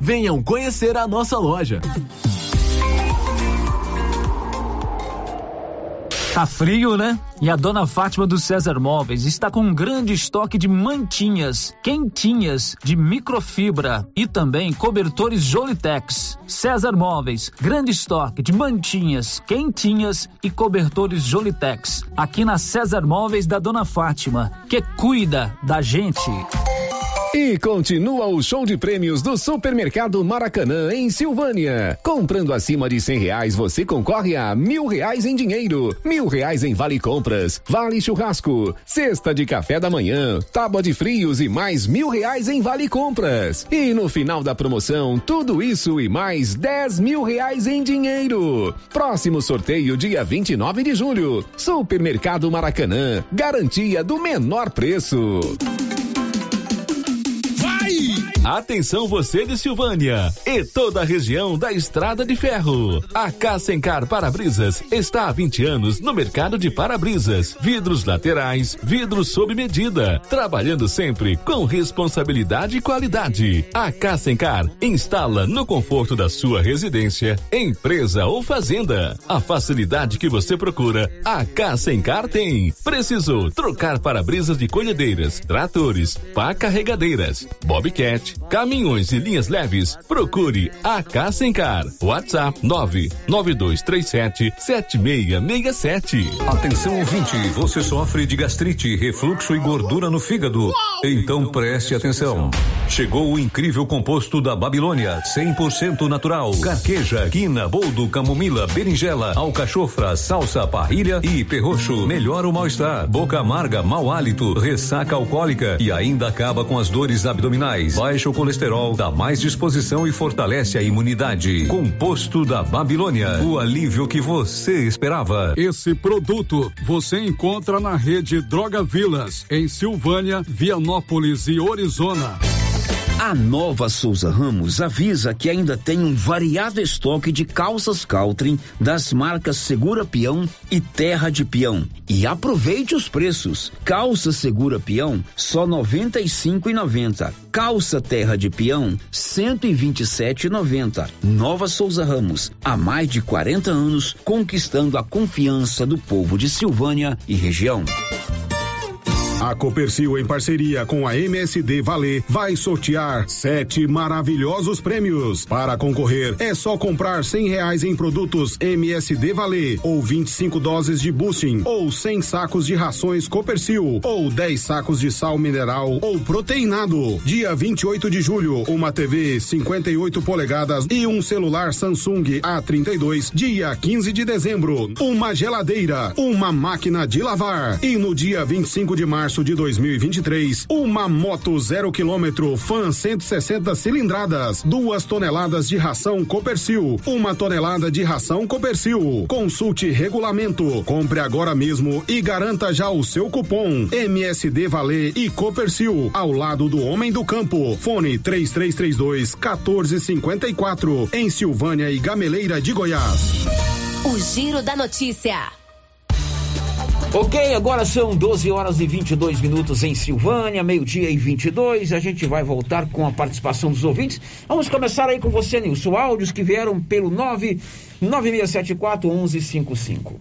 Venham conhecer a nossa loja. Tá frio, né? E a dona Fátima do César Móveis está com um grande estoque de mantinhas, quentinhas, de microfibra e também cobertores Jolitex. César Móveis, grande estoque de mantinhas, quentinhas e cobertores Jolitex. Aqui na César Móveis da dona Fátima, que cuida da gente. E continua o show de prêmios do Supermercado Maracanã, em Silvânia. Comprando acima de cem reais, você concorre a mil reais em dinheiro, mil reais em vale compras, vale churrasco, cesta de café da manhã, tábua de frios e mais mil reais em vale compras. E no final da promoção, tudo isso e mais dez mil reais em dinheiro. Próximo sorteio, dia 29 de julho. Supermercado Maracanã, garantia do menor preço. Atenção você de Silvânia e toda a região da Estrada de Ferro. A Cassencar Para-Brisas está há 20 anos no mercado de para-brisas, vidros laterais, vidros sob medida, trabalhando sempre com responsabilidade e qualidade. A Cassencar instala no conforto da sua residência, empresa ou fazenda. A facilidade que você procura, a Cassencar tem. Precisou trocar para-brisas de colhedeiras, tratores, pá carregadeiras, bobcat, caminhões e linhas leves, procure a Cassencar. WhatsApp 99237 7667. Atenção ouvinte, você sofre de gastrite, refluxo e gordura no fígado? Então preste atenção. Chegou o incrível composto da Babilônia, 100% natural. Carqueja, quina, boldo, camomila, berinjela, alcachofra, salsa, parrilha e perroxo. Melhora o mal-estar, boca amarga, mau hálito, ressaca alcoólica e ainda acaba com as dores abdominais. Baixa o colesterol, dá mais disposição e fortalece a imunidade. Composto da Babilônia, o alívio que você esperava. Esse produto você encontra na rede Droga Vilas, em Silvânia, Vianópolis e Orizona. A nova Souza Ramos avisa que ainda tem um variado estoque de calças Caltrim das marcas Segura Peão e Terra de Peão. E aproveite os preços. Calça Segura Peão só R$ 95,90. Calça Terra de Peão 127,90. Nova Souza Ramos, há mais de 40 anos conquistando a confiança do povo de Silvânia e região. A Copercil, em parceria com a MSD Valer, vai sortear sete maravilhosos prêmios. Para concorrer, é só comprar cem reais em produtos MSD Valer, ou 25 doses de boosting, ou 100 sacos de rações Copercil, ou 10 sacos de sal mineral ou proteinado. Dia 28 de julho, uma TV 58 polegadas e um celular Samsung A32. Dia 15 de dezembro, uma geladeira, uma máquina de lavar. E no dia 25 de março, março de 2023, uma moto zero quilômetro Fan 160 cilindradas, duas toneladas de ração Copercil, uma tonelada de ração Copercil. Consulte regulamento, compre agora mesmo e garanta já o seu cupom MSD Valer e Copercil ao lado do homem do campo. Fone 3332 1454 em Silvânia e Gameleira de Goiás. O Giro da Notícia. Ok, agora são 12 horas e 22 minutos em Silvânia, meio-dia e 22. A gente vai voltar com a participação dos ouvintes. Vamos começar aí com você, Nilson. Áudios que vieram pelo 99674 1155.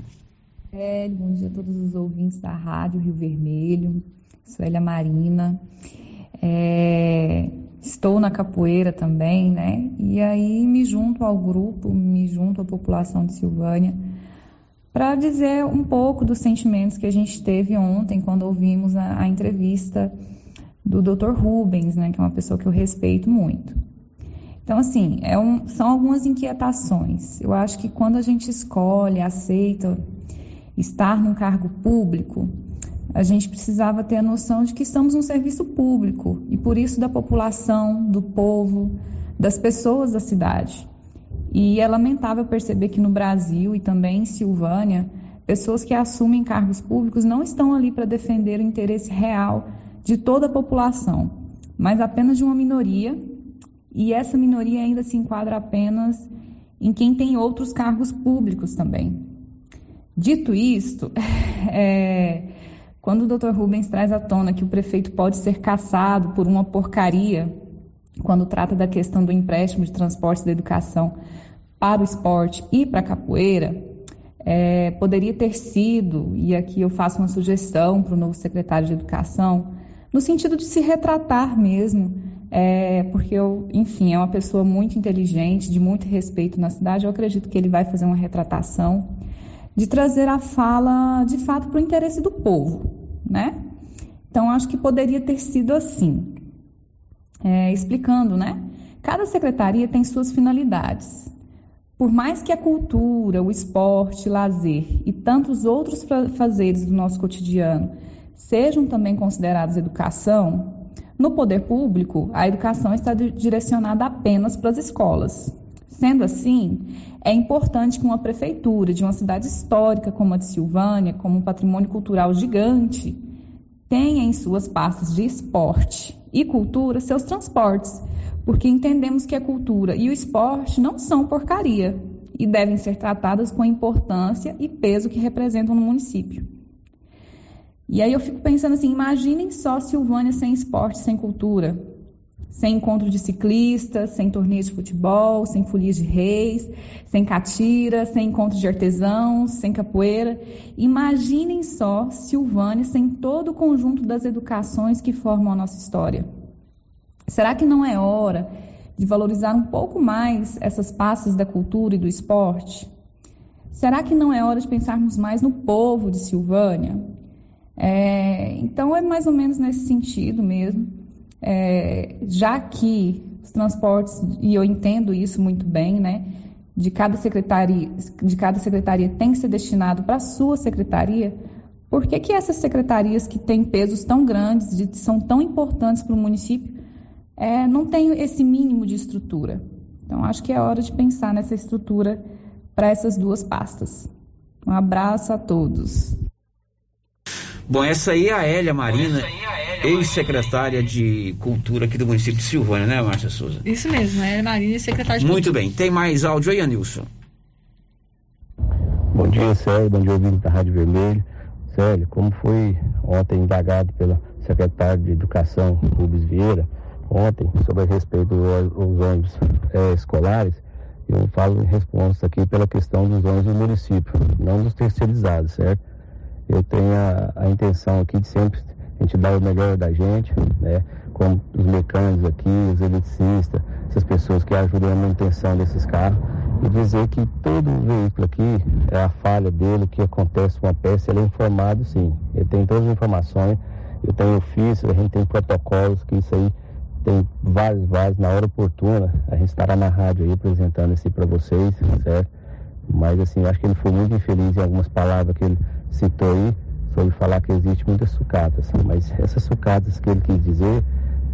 É, bom dia a todos os ouvintes da Rádio Rio Vermelho. Suélia Marina. É, estou na capoeira também, né? E aí me junto ao grupo, me junto à população de Silvânia para dizer um pouco dos sentimentos que a gente teve ontem quando ouvimos a, a entrevista do Dr. Rubens, né, que é uma pessoa que eu respeito muito. Então, assim, é um, são algumas inquietações. Eu acho que quando a gente escolhe, aceita estar num cargo público, a gente precisava ter a noção de que estamos num serviço público e por isso da população, do povo, das pessoas da cidade. E é lamentável perceber que no Brasil e também em Silvânia, pessoas que assumem cargos públicos não estão ali para defender o interesse real de toda a população, mas apenas de uma minoria, e essa minoria ainda se enquadra apenas em quem tem outros cargos públicos também. Dito isto, é, quando o Dr. Rubens traz à tona que o prefeito pode ser caçado por uma porcaria, quando trata da questão do empréstimo de transportes da educação para o esporte e para a capoeira, é, poderia ter sido, e aqui eu faço uma sugestão para o novo secretário de Educação, no sentido de se retratar mesmo, é, porque eu, enfim, é uma pessoa muito inteligente, de muito respeito na cidade, eu acredito que ele vai fazer uma retratação, de trazer a fala, de fato, para o interesse do povo né? Então, acho que poderia ter sido assim. É, explicando, né? Cada secretaria tem suas finalidades. Por mais que a cultura, o esporte, lazer e tantos outros fazeres do nosso cotidiano sejam também considerados educação, no poder público, a educação está direcionada apenas para as escolas. Sendo assim, é importante que uma prefeitura de uma cidade histórica como a de Silvânia, como um patrimônio cultural gigante, tenha em suas pastas de esporte e cultura seus transportes, porque entendemos que a cultura e o esporte não são porcaria e devem ser tratadas com a importância e peso que representam no município. E aí eu fico pensando assim, imaginem só Silvânia sem esporte, sem cultura sem encontro de ciclistas, sem torneios de futebol, sem folias de reis, sem catira, sem encontro de artesãos, sem capoeira. Imaginem só Silvânia sem todo o conjunto das educações que formam a nossa história. Será que não é hora de valorizar um pouco mais essas pastas da cultura e do esporte? Será que não é hora de pensarmos mais no povo de Silvânia? É, então é mais ou menos nesse sentido mesmo é, já que os transportes, e eu entendo isso muito bem, né, de cada secretaria, de cada secretaria tem que ser destinado para a sua secretaria, por que, que essas secretarias que têm pesos tão grandes, de, são tão importantes para o município, é, não têm esse mínimo de estrutura? Então, acho que é hora de pensar nessa estrutura para essas duas pastas. Um abraço a todos. Bom, essa aí é a Hélia Marina, ex-secretária de Cultura aqui do município de Silvânia, né, Márcia Souza? Isso mesmo, é Marina, secretária de Muito bem, tem mais áudio aí, Anilson? Bom dia, Célio, bom dia, ouvindo da Rádio Vermelho. Célio, como foi ontem indagado pela secretária de Educação, Rubens Vieira, ontem, sobre respeito dos ônibus é, escolares, eu falo em resposta aqui pela questão dos ônibus do município, não dos terceirizados, certo? eu tenho a, a, intenção aqui de sempre a gente dar o melhor da gente, né? Com os mecânicos aqui, os eletricistas, essas pessoas que ajudam a manutenção desses carros, e dizer que todo veículo aqui, é a falha dele, que acontece com a peça, ele é informado sim. Ele tem todas as informações, eu tenho ofício, a gente tem protocolos, que isso aí tem vários, vários, na hora oportuna, a gente estará na rádio aí apresentando isso para vocês, certo? Mas assim, acho que ele foi muito infeliz em algumas palavras que ele citou aí, sobre falar que existe muitas sucatas, mas essas sucatas que ele quis dizer,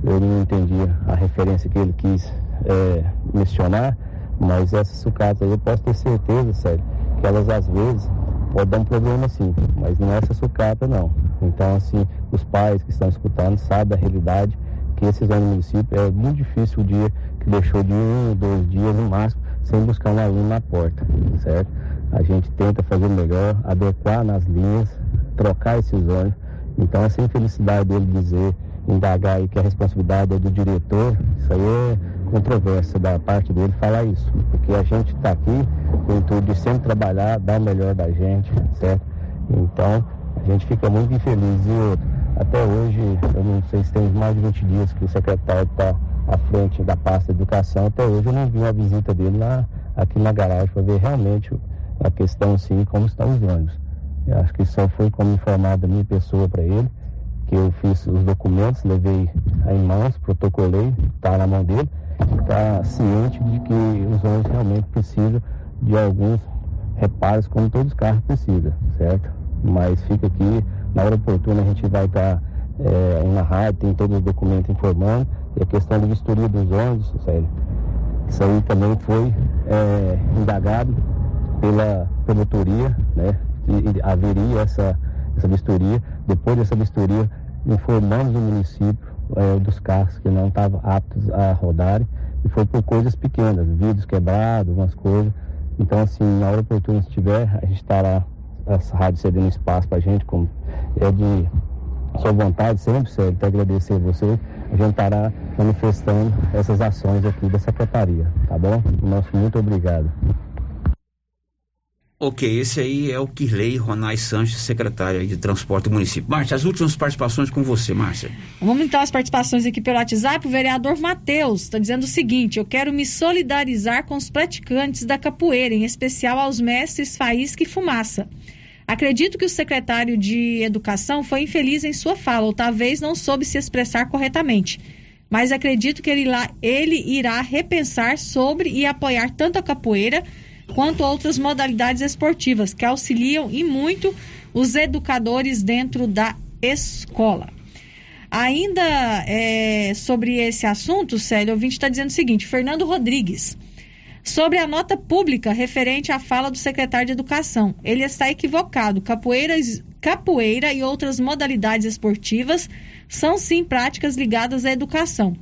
eu não entendi a referência que ele quis é, mencionar, mas essas sucatas aí eu posso ter certeza, sério, que elas às vezes podem dar um problema sim, mas não é essa sucata não. Então assim, os pais que estão escutando sabem a realidade que esses anos no município é muito difícil o dia que deixou de um, dois dias no máximo sem buscar um aluno na porta, certo? A gente tenta fazer melhor, adequar nas linhas, trocar esses ônibus. Então, essa infelicidade dele dizer, indagar aí que a responsabilidade é do diretor, isso aí é controvérsia da parte dele falar isso. Porque a gente está aqui com o intuito de sempre trabalhar, dar o melhor da gente, certo? Então, a gente fica muito infeliz. E até hoje, eu não sei se tem mais de 20 dias que o secretário está à frente da pasta de educação, até hoje eu não vi uma visita dele aqui na garagem para ver realmente a questão sim, como estão os ônibus. Eu acho que só foi como informada a minha pessoa para ele, que eu fiz os documentos, levei em mãos, protocolei, está na mão dele, está ciente de que os ônibus realmente precisam de alguns reparos, como todos os carros precisam, certo? Mas fica aqui Na hora oportuna a gente vai estar é, na rádio, tem todos os documentos informando. E a questão da vistoria dos ônibus, sério, isso aí também foi é, indagado pela promotoria, né? E, e haveria essa, essa vistoria. Depois dessa vistoria, informamos o município é, dos carros que não estavam aptos a rodarem e foi por coisas pequenas, vidros quebrados, umas coisas. Então, assim, na hora oportuna, se tiver, a gente estará, essa rádio cedendo espaço para a gente, como é de sua vontade sempre, Sérgio, até agradecer a você, a gente estará manifestando essas ações aqui da Secretaria, tá bom? Nosso muito obrigado. Ok, esse aí é o Kirley Ronais Sanches, secretário de Transporte do município. Márcia, as últimas participações com você, Márcia. Vamos então às participações aqui pelo WhatsApp. O vereador Matheus está dizendo o seguinte: eu quero me solidarizar com os praticantes da capoeira, em especial aos mestres Faísca e Fumaça. Acredito que o secretário de Educação foi infeliz em sua fala, ou talvez não soube se expressar corretamente. Mas acredito que ele, lá, ele irá repensar sobre e apoiar tanto a capoeira quanto outras modalidades esportivas que auxiliam e muito os educadores dentro da escola. Ainda é, sobre esse assunto, Célio, o ouvinte está dizendo o seguinte: Fernando Rodrigues, sobre a nota pública referente à fala do secretário de Educação, ele está equivocado. Capoeiras, capoeira e outras modalidades esportivas são sim práticas ligadas à educação.